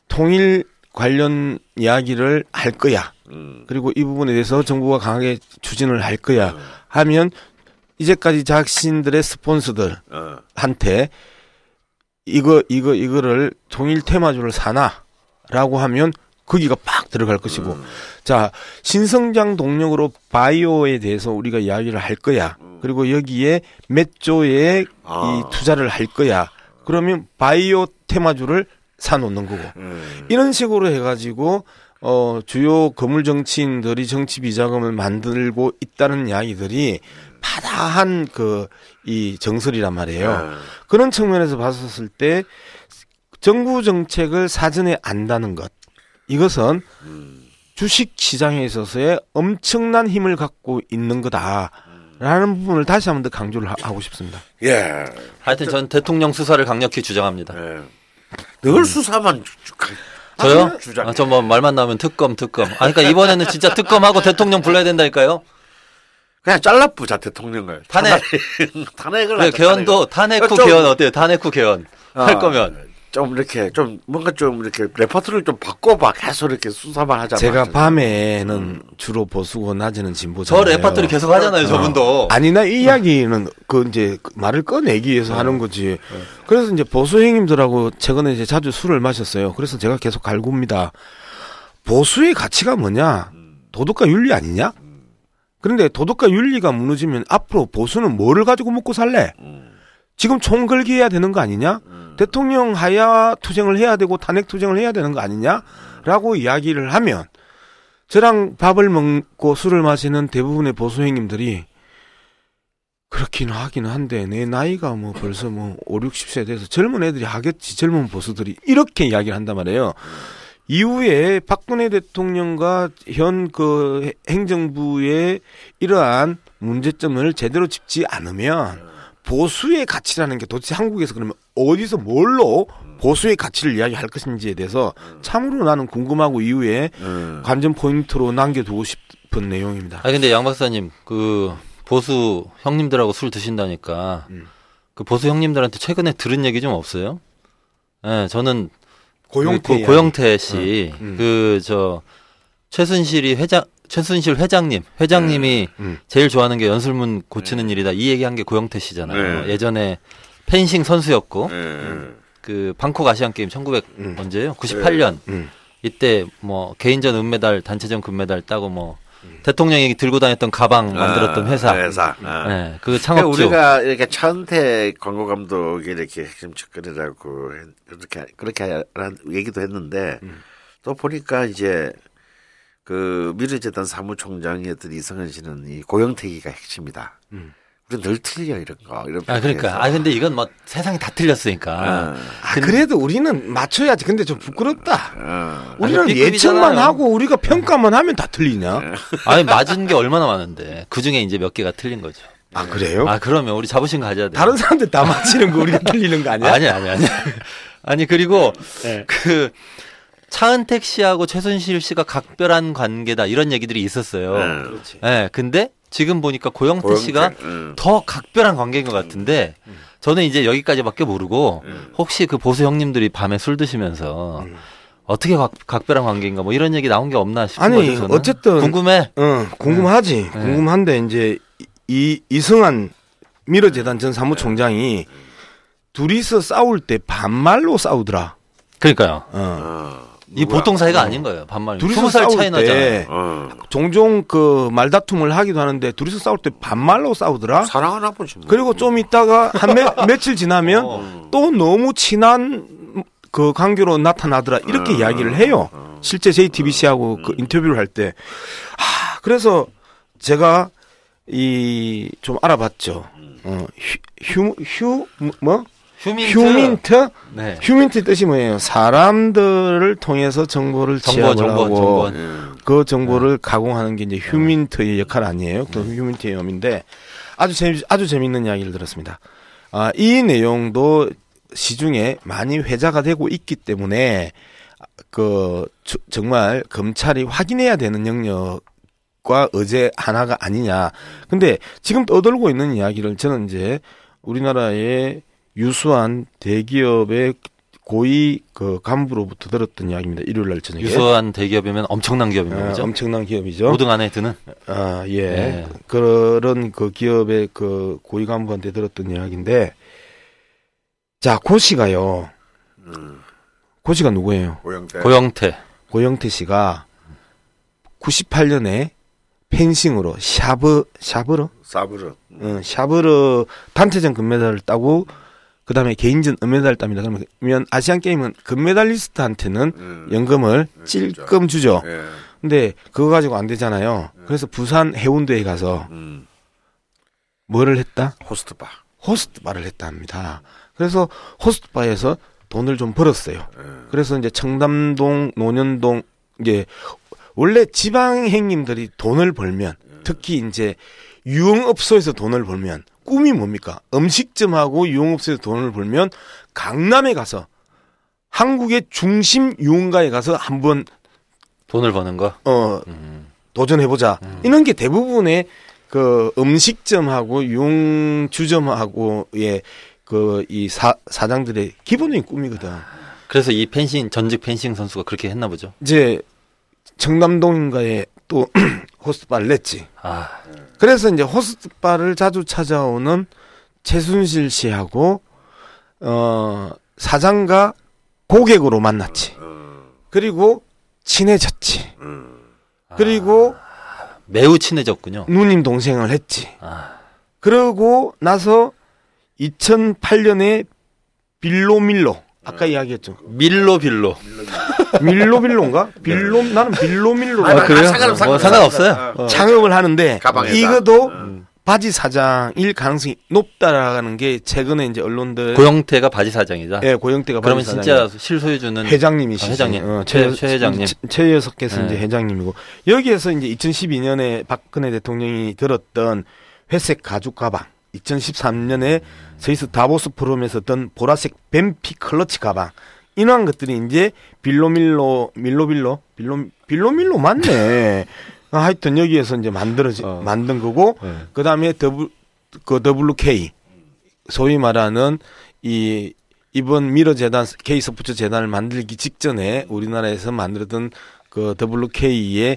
통일 관련 이야기를 할 거야. 음. 그리고 이 부분에 대해서 정부가 강하게 추진을 할 거야 하면 이제까지 자신들의 스폰서들한테 어. 이거 이거 이거를 통일 테마주를 사나라고 하면 거기가 팍 들어갈 것이고 자 신성장 동력으로 바이오에 대해서 우리가 이야기를 할 거야 그리고 여기에 몇 조의 아. 이 투자를 할 거야 그러면 바이오 테마주를 사놓는 거고 음. 이런 식으로 해가지고 어 주요 거물 정치인들이 정치 비자금을 만들고 있다는 이야기들이 바다한 그 이 정설이란 말이에요. 예. 그런 측면에서 봤었을 때 정부 정책을 사전에 안다는 것 이것은 주식 시장에 있어서의 엄청난 힘을 갖고 있는 거다 라는 부분을 다시 한번 더 강조를 하- 하고 싶습니다. 예. 하여튼 전 대통령 수사를 강력히 주장합니다. 예. 늘 수사만 주- 주- 저요? 주장. 아, 저뭐 말만 나오면 특검 특검. 아 그러니까 이번에는 진짜 특검하고 대통령 불러야 된다니까요. 그냥 잘라부자 대통령을 탄핵. 탄핵을 하자, 개헌도 탄핵 후 좀- 개헌 어때요? 탄핵 후 개헌 할 어, 거면 좀 이렇게 좀 뭔가 좀 이렇게 레퍼토리를 좀 바꿔봐 계속 이렇게 수사만 하자 제가 말자. 밤에는 주로 보수고 낮에는 진보. 저 레파토리 계속 하잖아요, 저분도. 아니 나 이 이야기는 그 이제 그 말을 꺼내기 위해서 하는 거지. 그래서 이제 보수 형님들하고 최근에 이제 자주 술을 마셨어요. 그래서 제가 계속 갈굽니다. 보수의 가치가 뭐냐? 도덕과 윤리 아니냐? 그런데 도덕과 윤리가 무너지면 앞으로 보수는 뭐를 가지고 먹고 살래? 지금 총 걸기 해야 되는 거 아니냐? 대통령 하야 투쟁을 해야 되고 탄핵 투쟁을 해야 되는 거 아니냐? 라고 이야기를 하면 저랑 밥을 먹고 술을 마시는 대부분의 보수 형님들이 그렇긴 하기는 한데 내 나이가 뭐 벌써 뭐 5, 60세 돼서 젊은 애들이 하겠지 젊은 보수들이 이렇게 이야기를 한단 말이에요. 이후에 박근혜 대통령과 현 그 행정부의 이러한 문제점을 제대로 짚지 않으면 보수의 가치라는 게 도대체 한국에서 그러면 어디서 뭘로 보수의 가치를 이야기할 것인지에 대해서 참으로 나는 궁금하고 이후에 음. 관전 포인트로 남겨두고 싶은 내용입니다. 아 근데 양 박사님 그 보수 형님들하고 술 드신다니까 음. 그 보수 형님들한테 최근에 들은 얘기 좀 없어요? 예, 저는 고용태 그 고. 고영태 씨, 음, 음. 그저 최순실이 회장 최순실 회장님, 회장님이 음. 제일 좋아하는 게 연술문 고치는 일이다. 이 얘기한 게 고영태 씨잖아요. 네. 예전에 펜싱 선수였고 예. 그 방콕 아시안 게임 1900 음. 언제요? 98년 음. 이때 뭐 개인전 은메달, 단체전 금메달 따고 뭐 음. 대통령이 들고 다녔던 가방 만들었던 아, 회사. 회사. 아. 네, 그 그러니까 창업주. 우리가 이렇게 차은태 광고 감독이 이렇게 핵심 측근이라고 했- 그렇게 그렇게 얘기도 했는데 음. 또 보니까 이제 그 미래재단 사무총장이었던 이성은 씨는 이 고영태기가 핵심이다. 음. 우리 늘 틀려 이런 거 이런. 아 그러니까. 아 근데 이건 뭐 세상이 다 틀렸으니까. 아, 아, 그래도 우리는 맞춰야지. 근데 좀 부끄럽다. 아, 우리는 B급이잖아요. 예측만 하고 우리가 평가만 하면 다 틀리냐? 아니 맞은 게 얼마나 많은데 그 중에 이제 몇 개가 틀린 거죠. 아 그래요? 아 그러면 우리 자부심 가져야 돼. 다른 사람들 다 맞히는 거 우리가 틀리는 거 아니야? 아니 아니 아니. 아니 그리고 네. 그 차은택 씨하고 최순실 씨가 각별한 관계다 이런 얘기들이 있었어요. 네. 그렇지. 예, 근데 지금 보니까 고영태, 고영태, 씨가 음. 더 각별한 관계인 것 같은데 저는 이제 여기까지밖에 모르고 음. 혹시 그 보수 형님들이 밤에 술 드시면서 어떻게 각, 각별한 관계인가 뭐 이런 얘기 나온 게 없나 싶은 아니, 거죠. 저는. 어쨌든 궁금해. 어, 궁금하지. 궁금한데 이제 이 이승환 미러재단 전 사무총장이 둘이서 싸울 때 반말로 싸우더라. 그러니까요. 어. 어, 이 보통 사이가 아닌 거예요. 반말. 둘이서 20살 싸울 차이. 때 어. 종종 그 말다툼을 하기도 하는데 둘이서 싸울 때 반말로 싸우더라. 사랑하나 보지 뭐. 그리고 좀 있다가 한 매, 며칠 지나면 어. 또 너무 친한 그 관계로 나타나더라 이렇게 어. 이야기를 해요. 실제 JTBC하고 그 인터뷰를 할 때. 하, 그래서 제가 이 좀 알아봤죠. 어, 휴, 휴, 휴, 뭐? 휴민트. 휴민트? 네. 휴민트 뜻이 뭐예요? 사람들을 통해서 정보를 정보, 정보, 하고 정보. 예. 그 정보를 가공하는 게 이제 휴민트의 역할 아니에요. 그 휴민트의 염인데 아주 재미 아주 재밌는 이야기를 들었습니다. 아, 이 내용도 시중에 많이 회자가 되고 있기 때문에 그 주- 정말 검찰이 확인해야 되는 영역 과 의제 하나가 아니냐. 근데 지금 떠돌고 있는 이야기를 저는 이제 우리나라의 유수한 대기업의 고위 그 간부로부터 들었던 이야기입니다. 일요일 날 저녁에. 유수한 대기업이면 엄청난 기업인 아, 거죠. 엄청난 기업이죠. 5등 안에 드는. 아, 예. 네. 그런 그 기업의 그 고위 간부한테 들었던 이야기인데, 자, 고 씨가요. 음. 고 씨가 누구예요? 고영태. 고영태. 고영태 씨가 98년에 펜싱으로 샤브, 샤브르? 사브르. 어, 샤브르 단체전 금메달을 따고, 그 다음에 개인전 은메달을 땁니다. 그러면 아시안 게임은 금메달리스트한테는 음. 연금을 음, 찔끔 주죠. 예. 근데 그거 가지고 안 되잖아요. 그래서 부산 해운대에 가서 음. 뭐를 했다? 호스트바. 호스트바를 했다 합니다. 그래서 호스트바에서 돈을 좀 벌었어요. 예. 그래서 이제 청담동, 논현동 이게 원래 지방 행님들이 돈을 벌면 특히 이제 유흥업소에서 돈을 벌면 꿈이 뭡니까? 음식점하고 유흥업소에서 돈을 벌면 강남에 가서 한국의 중심 유흥가에 가서 한번 돈을 버는 거. 어 음. 도전해보자. 이런 게 대부분의 그 음식점하고 융주점하고의 그 이 사장들의 기본적인 꿈이거든. 그래서 이 펜싱 전직 펜싱 선수가 그렇게 했나 보죠. 이제 청담동인가에 또 호스트바를 냈지. 아, 그래서 이제 호스트바를 자주 찾아오는 최순실 씨하고 어 사장과 고객으로 만났지. 어. 그리고 친해졌지. 음. 그리고 매우 친해졌군요. 누님 동생을 했지. 아, 그러고 나서 2008년에 빌로밀로 아까 이야기했죠. 밀로 빌로. 밀로빌로인가? 빌로 나는 빌로밀로 아, 그래요? 상관없어, 뭐 상관없 어. 상관없어요. 어. 창업을 하는데 가방에다. 이것도 음. 바지 사장일 가능성이 높다라는 게 최근에 이제 언론들 고영태가 바지 사장이다. 예, 고영태가 그러면 바지 진짜 사장이고 실소유주는 회장님이시죠. 아, 회장님. 어, 최- 최 회장님. 최, 최여석께서 네. 이제 회장님이고 여기에서 이제 2012년에 박근혜 대통령이 들었던 회색 가죽 가방 2013년에 스위스 다보스 포럼에서 던 보라색 뱀피 클러치 가방 이러한 것들이 이제 빌로밀로 밀로빌로 빌로 빌로밀로 맞네. 아, 하여튼 여기에서 이제 만들어지 어. 만든 거고 네. 그다음에 더블 그 WK 소위 말하는 이 이번 미르 재단 K 스포츠 재단을 만들기 직전에 우리나라에서 만들었던 그 WK의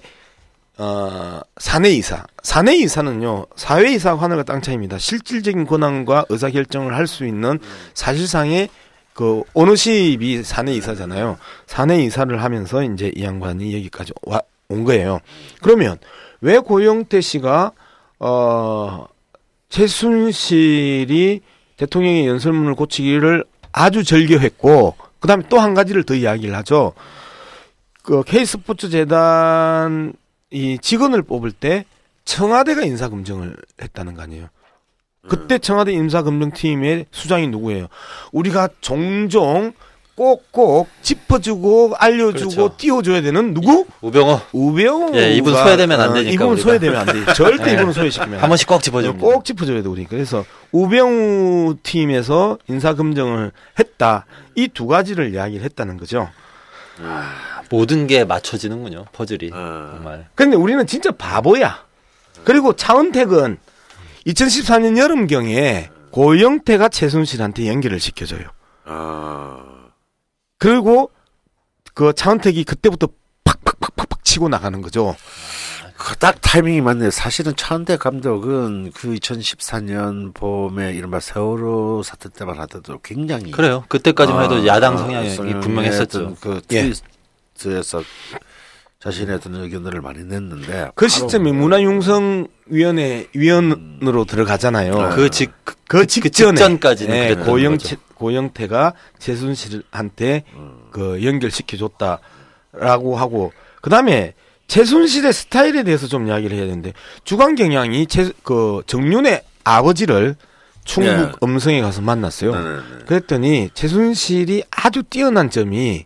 어 사내 이사 사내 이사는요 사회 이사 관할과 땅 차이입니다. 실질적인 권한과 의사 결정을 할 수 있는 사실상의 그 오너십이 사내 이사잖아요. 사내 이사를 하면서 이제 이 양반이 여기까지 와, 온 거예요. 그러면 왜 고영태 씨가 어 최순실이 대통령의 연설문을 고치기를 아주 절개했고 그다음에 또 한 가지를 더 이야기를 하죠. 그 K스포츠 재단 이 직원을 뽑을 때 청와대가 인사 검증을 했다는 거 아니에요. 그때 청와대 인사 검증팀의 수장이 누구예요? 우리가 종종 꼭꼭 짚어주고 알려주고 그렇죠. 띄워줘야 되는 누구? 우병호 우병우. 예, 이분 소외되면 안 되니까, 이분 우리가. 소외되면 안 돼. 절대 예. 이분은 소외시키면 안한 돼. 번씩 꼭 짚어줍니다. 꼭 짚어줘야 돼 우리. 그래서 우병우 팀에서 인사 검증을 했다. 이 두 가지를 이야기를 했다는 거죠. 모든 게 맞춰지는군요. 퍼즐이 어. 정말. 근데 우리는 진짜 바보야. 그리고 차은택은 2014년 여름경에 고영태가 최순실한테 연결을 시켜줘요. 아, 그리고 그 차은택이 그때부터 팍팍팍팍팍 치고 나가는 거죠. 그딱 타이밍이 맞네요. 사실은 차은대 감독은 그 2014년 봄에 이른바 세월호 사태 때만 하더라도 굉장히 그래요. 그때까지만 해도 아, 야당 아, 성향이 성향의 분명했었죠. 그 예. 트 위스트에서 자신의 어떤 의견들을 많이 냈는데 그 시점에 문화융성위원회 위원으로 들어가잖아요. 아. 그 직, 그, 그 직전에 직전까지는 고영태 거죠. 고영태가 최순실한테 그 연결시켜 줬다라고 하고 그 다음에 최순실의 스타일에 대해서 좀 이야기를 해야 되는데 주간 경향이 최, 그 정윤의 아버지를 충북 예. 음성에 가서 만났어요. 네네네. 그랬더니 최순실이 아주 뛰어난 점이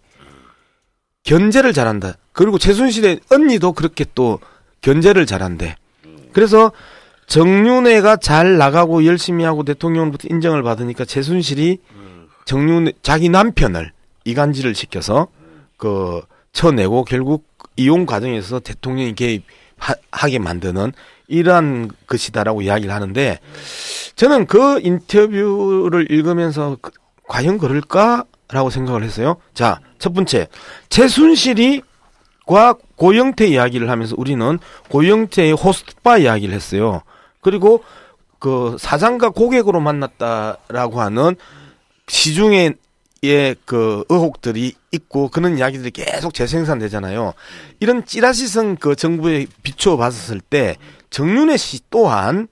견제를 잘한다. 그리고 최순실의 언니도 그렇게 또 견제를 잘한대. 그래서 정윤회가 잘 나가고 열심히 하고 대통령으로부터 인정을 받으니까 최순실이 정윤회 자기 남편을 이간질을 시켜서 그 쳐내고 결국 이용 과정에서 대통령이 개입하게 만드는 이러한 것이다라고 이야기를 하는데 저는 그 인터뷰를 읽으면서 그- 과연 그럴까라고 생각을 했어요. 자, 첫 번째 최순실이 과 고영태 이야기를 하면서 우리는 고영태의 호스트바 이야기를 했어요. 그리고 그 사장과 고객으로 만났다라고 하는 시중에 그 의혹들이 있고 그런 이야기들이 계속 재생산되잖아요. 이런 찌라시성 그 정부에 비추어 봤을 때 정윤회 씨 또한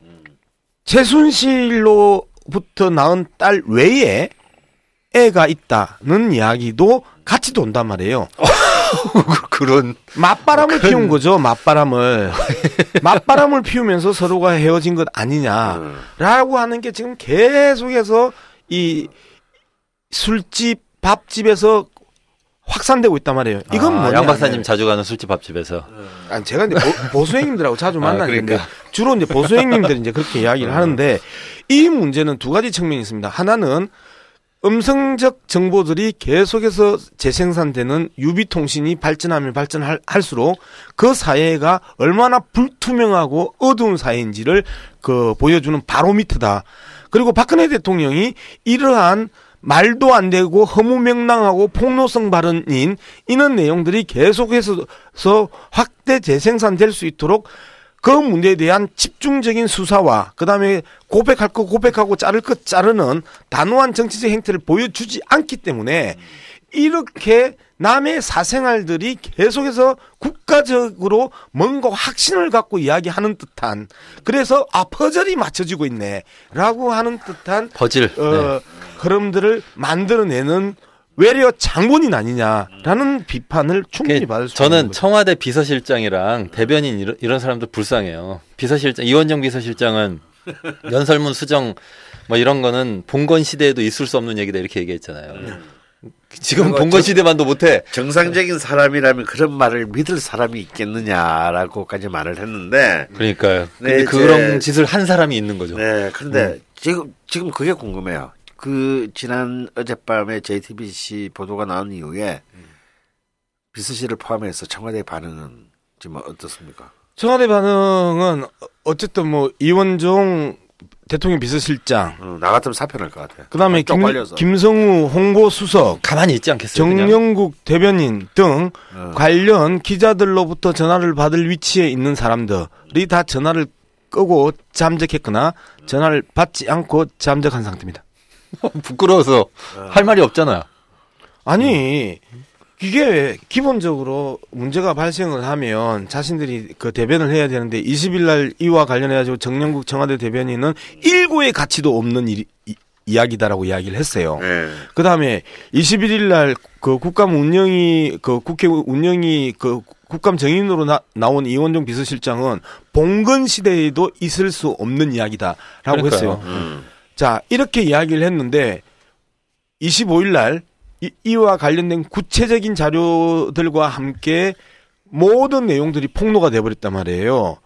최순실로부터 낳은 딸 외에 애가 있다는 이야기도 같이 돈단 말이에요. 그런 맞바람을 피운 거죠. 맞바람을 맞바람을 피우면서 서로가 헤어진 것 아니냐라고 하는 게 지금 계속해서 이 술집 밥집에서 확산되고 있단 말이에요. 이건 아, 뭐냐? 양 박사님 자주 가는 술집 밥집에서 아니 제가 이제 보, 수 형님들하고 자주 아, 만나는데 그러니까. 주로 이제 보수 형님들이 이제 그렇게 이야기를 하는데 이 문제는 두 가지 측면이 있습니다. 하나는 음성적 정보들이 계속해서 재생산되는 유비통신이 발전하면 발전할수록 그 사회가 얼마나 불투명하고 어두운 사회인지를 그 보여주는 바로미터다. 그리고 박근혜 대통령이 이러한 말도 안 되고 허무맹랑하고 폭로성 발언인 이런 내용들이 계속해서 확대 재생산될 수 있도록 그 문제에 대한 집중적인 수사와 그다음에 고백할 거 고백하고 자를 것 자르는 단호한 정치적 행태를 보여주지 않기 때문에 이렇게 남의 사생활들이 계속해서 국가적으로 뭔가 확신을 갖고 이야기하는 듯한 그래서 아 퍼즐이 맞춰지고 있네라고 하는 듯한 버질. 어, 네. 흐름들을 만들어내는 외려 장본인 아니냐라는 비판을 충분히 그게 받을 수 있는 저는 거죠. 청와대 비서실장이랑 대변인 이런, 이런 사람들 불쌍해요. 비서실장 이원정 비서실장은 연설문 수정 뭐 이런 거는 봉건 시대에도 있을 수 없는 얘기다 이렇게 얘기했잖아요. 지금 그거 봉건 저- 시대만도 못해. 정상적인 사람이라면 그런 말을 믿을 사람이 있겠느냐라고까지 말을 했는데 그러니까 네, 그런 짓을 한 사람이 있는 거죠. 네, 그런데 지금 지금 그게 궁금해요. 그 지난 어젯밤에 JTBC 보도가 나온 이후에 비서실을 포함해서 청와대 반응은 지금 어떻습니까? 청와대 반응은 어쨌든 뭐 이원종 대통령 비서실장, 어, 나 같으면 사표 낼 것 같아. 그다음에 김. 김성우 홍보수석, 가만히 있지 않겠어요? 그냥? 정영국 대변인 등 어. 관련 기자들로부터 전화를 받을 위치에 있는 사람들이 다 전화를 끄고 잠적했거나 전화를 받지 않고 잠적한 상태입니다. 부끄러워서 할 말이 없잖아요. 아니 이게 기본적으로 문제가 발생을 하면 자신들이 그 대변을 해야 되는데 20일 날 이와 관련해 가지고 정영국 청와대 대변인은 일고의 가치도 없는 일, 이, 이야기다라고 이야기를 했어요. 예. 그다음에 21일 날 그 국감 운영이 그 국회 운영이 그 국감 정인으로 나, 나온 이원종 비서실장은 봉건 시대에도 있을 수 없는 이야기다라고 그러니까요. 했어요. 음. 자, 이렇게 이야기를 했는데 25일 날 이, 이와 관련된 구체적인 자료들과 함께 모든 내용들이 폭로가 돼 버렸단 말이에요.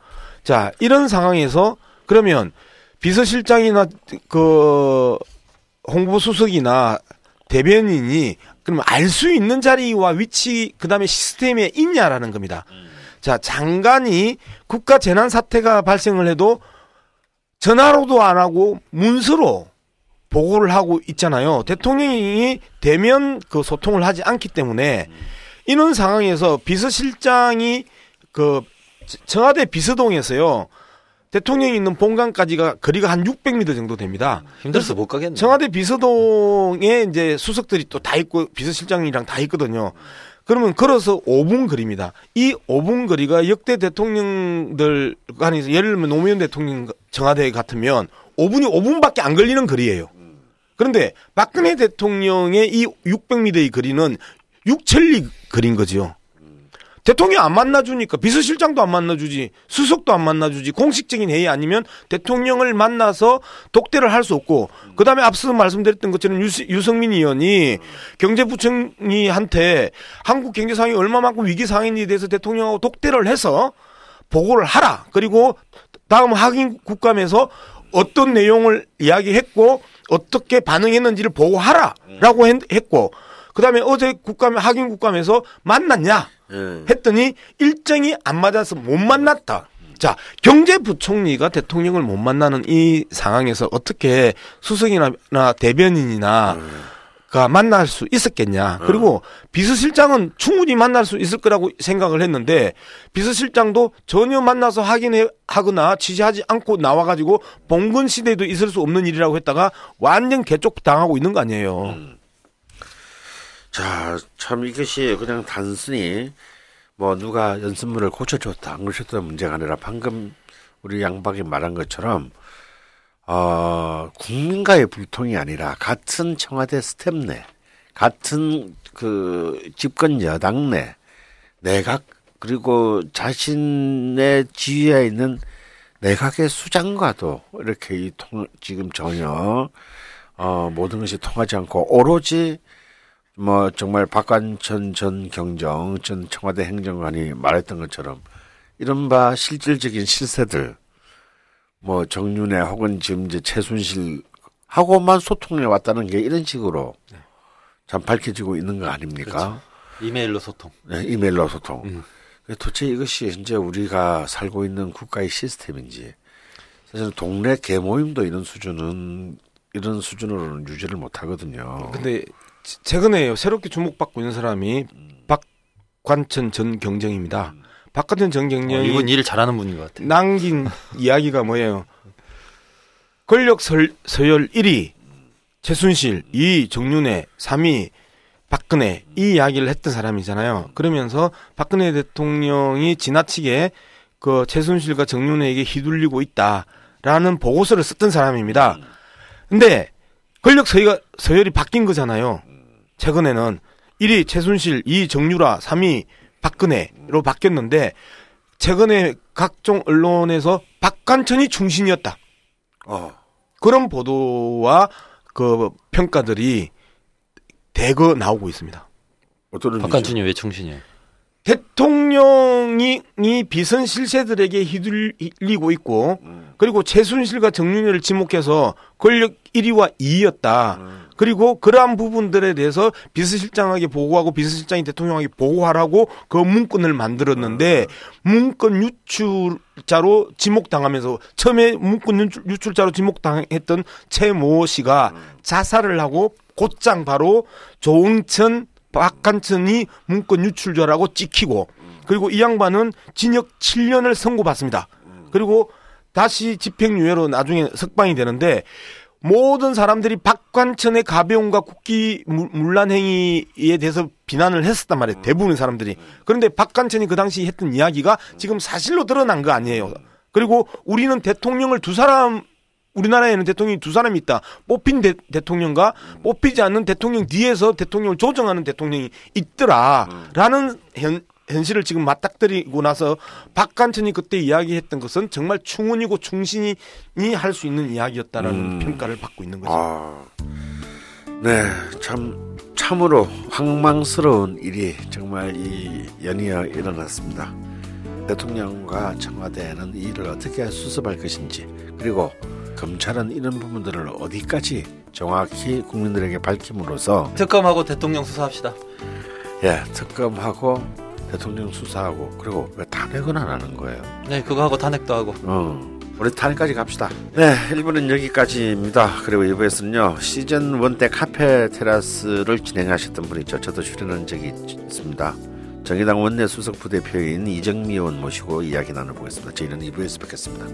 자, 이런 상황에서 그러면 비서실장이나 그 홍보수석이나 대변인이 그러면 알수 있는 자리와 위치 그다음에 시스템에 있냐라는 겁니다. 자, 장관이 국가 재난 사태가 발생을 해도 전화로도 안 하고 문서로 보고를 하고 있잖아요. 대통령이 대면 그 소통을 하지 않기 때문에 이런 상황에서 비서실장이 그 청와대 비서동에서요. 대통령이 있는 본관까지가 거리가 한 600m 정도 됩니다. 힘들어서 못 가겠네. 청와대 비서동에 이제 수석들이 또 다 있고 비서실장이랑 다 있거든요. 그러면 걸어서 5분 거리입니다. 이 5분 거리가 역대 대통령들 간에 예를 들면 노무현 대통령 청와대 같으면 5분이 5분밖에 안 걸리는 거리예요. 그런데 박근혜 대통령의 이 600m의 거리는 6천리 거리인 거죠. 대통령 안 만나주니까 비서실장도 안 만나주지 수석도 안 만나주지 공식적인 회의 아니면 대통령을 만나서 독대를 할 수 없고 그다음에 앞서 말씀드렸던 것처럼 유, 유성민 의원이 경제부총리한테 한국 경제 상황이 얼마만큼 위기 상황인지에 대해서 대통령하고 독대를 해서 보고를 하라 그리고 다음 확인 국감에서 어떤 내용을 이야기했고 어떻게 반응했는지를 보고하라라고 했- 했고 그다음에 어제 국감 확인 국감에서 만났냐 예. 했더니 일정이 안 맞아서 못 만났다. 자, 경제부총리가 대통령을 못 만나는 이 상황에서 어떻게 수석이나 대변인이나 가 만날 수 있었겠냐. 그리고 비서실장은 충분히 만날 수 있을 거라고 생각을 했는데 비서실장도 전혀 만나서 확인해 하거나 지시하지 않고 나와 가지고 봉건 시대에도 있을 수 없는 일이라고 했다가 완전 개쪽 당하고 있는 거 아니에요. 자, 참 이것이 그냥 단순히 뭐 누가 연습물을 고쳐줬다 안 고쳤다 문제가 아니라 방금 우리 양박이 말한 것처럼 어, 국민과의 불통이 아니라 같은 청와대 스텝 내, 같은 그 집권 여당 내, 내각 그리고 자신의 지위에 있는 내각의 수장과도 이렇게 이 통, 지금 전혀 어, 모든 것이 통하지 않고 오로지 뭐 정말 박관천 전 경정 전 청와대 행정관이 말했던 것처럼 이른바 실질적인 실세들 뭐 정윤회 혹은 지금 이제 최순실 하고만 소통해 왔다는 게 이런 식으로 참 밝혀지고 있는 거 아닙니까? 이메일로 소통. 네, 이메일로 소통. 도대체 이것이 현재 우리가 살고 있는 국가의 시스템인지 사실 동네 개모임도 이런 수준은 이런 수준으로는 유지를 못 하거든요. 근데 치- 최근에 새롭게 주목받고 있는 사람이 박관천 전 경정입니다. 박관천 전 어, 일 잘하는 분인 것 같아. 남긴 이야기가 뭐예요? 권력 설, 서열 1위 최순실, 2위 정윤회, 3위 박근혜 이 이야기를 했던 사람이잖아요. 그러면서 박근혜 대통령이 지나치게 그 최순실과 정윤회에게 휘둘리고 있다라는 보고서를 썼던 사람입니다. 근데 권력 서열, 서열이 바뀐 거잖아요. 최근에는 1위 최순실, 2위 정유라, 3위 박근혜로 바뀌었는데 최근에 각종 언론에서 박관천이 중심이었다. 어, 그런 보도와 그 평가들이 대거 나오고 있습니다. 박관준이 왜 충신이에요? 대통령이 비선 실세들에게 휘둘리고 있고 그리고 최순실과 정윤회를 지목해서 권력 1위와 2위였다. 그리고 그러한 부분들에 대해서 비서실장에게 보고하고 비서실장이 대통령에게 보고하라고 그 문건을 만들었는데 문건 유출자로 지목당하면서 처음에 문건 유출자로 지목당했던 최모 씨가 자살을 하고 곧장 바로 조응천 박한천이 문건 유출자라고 찍히고 그리고 이 양반은 징역 7년을 선고받습니다. 그리고 다시 집행유예로 나중에 석방이 되는데 모든 사람들이 박관천의 가벼움과 국기 문란 행위에 대해서 비난을 했었단 말이에요. 대부분의 사람들이. 그런데 박관천이 그 당시 했던 이야기가 지금 사실로 드러난 거 아니에요. 그리고 우리는 대통령을 두 사람 우리나라에는 대통령이 두 사람이 있다. 뽑힌 대, 통령과 뽑히지 않는 대통령 뒤에서 대통령을 조정하는 대통령이 있더라라는 현, 현실을 지금 맞닥뜨리고 나서 박관천이 그때 이야기했던 것은 정말 충운이고 충신이 할 수 있는 이야기였다라는 음. 평가를 받고 있는 거죠. 아, 네, 참 참으로 황망스러운 일이 정말 이 연이어 일어났습니다. 대통령과 청와대는 이 일을 어떻게 수습할 것인지 그리고 검찰은 이런 부분들을 어디까지 정확히 국민들에게 밝힘으로써 특검하고 대통령 수사합시다. 예, 특검하고 대통령 수사하고 그리고 왜 탄핵은 안 하는 거예요? 네, 그거 하고 탄핵도 하고. 어. 우리 탄핵까지 갑시다. 네, 1부는 여기까지입니다. 그리고 2부에서는요, 시즌 1 때 카페 테라스를 진행하셨던 분이죠. 저도 출연한 적이 있습니다. 정의당 원내 수석 부대표인 이정미 의원 모시고 이야기 나눠보겠습니다. 저희는 2부에서 뵙겠습니다.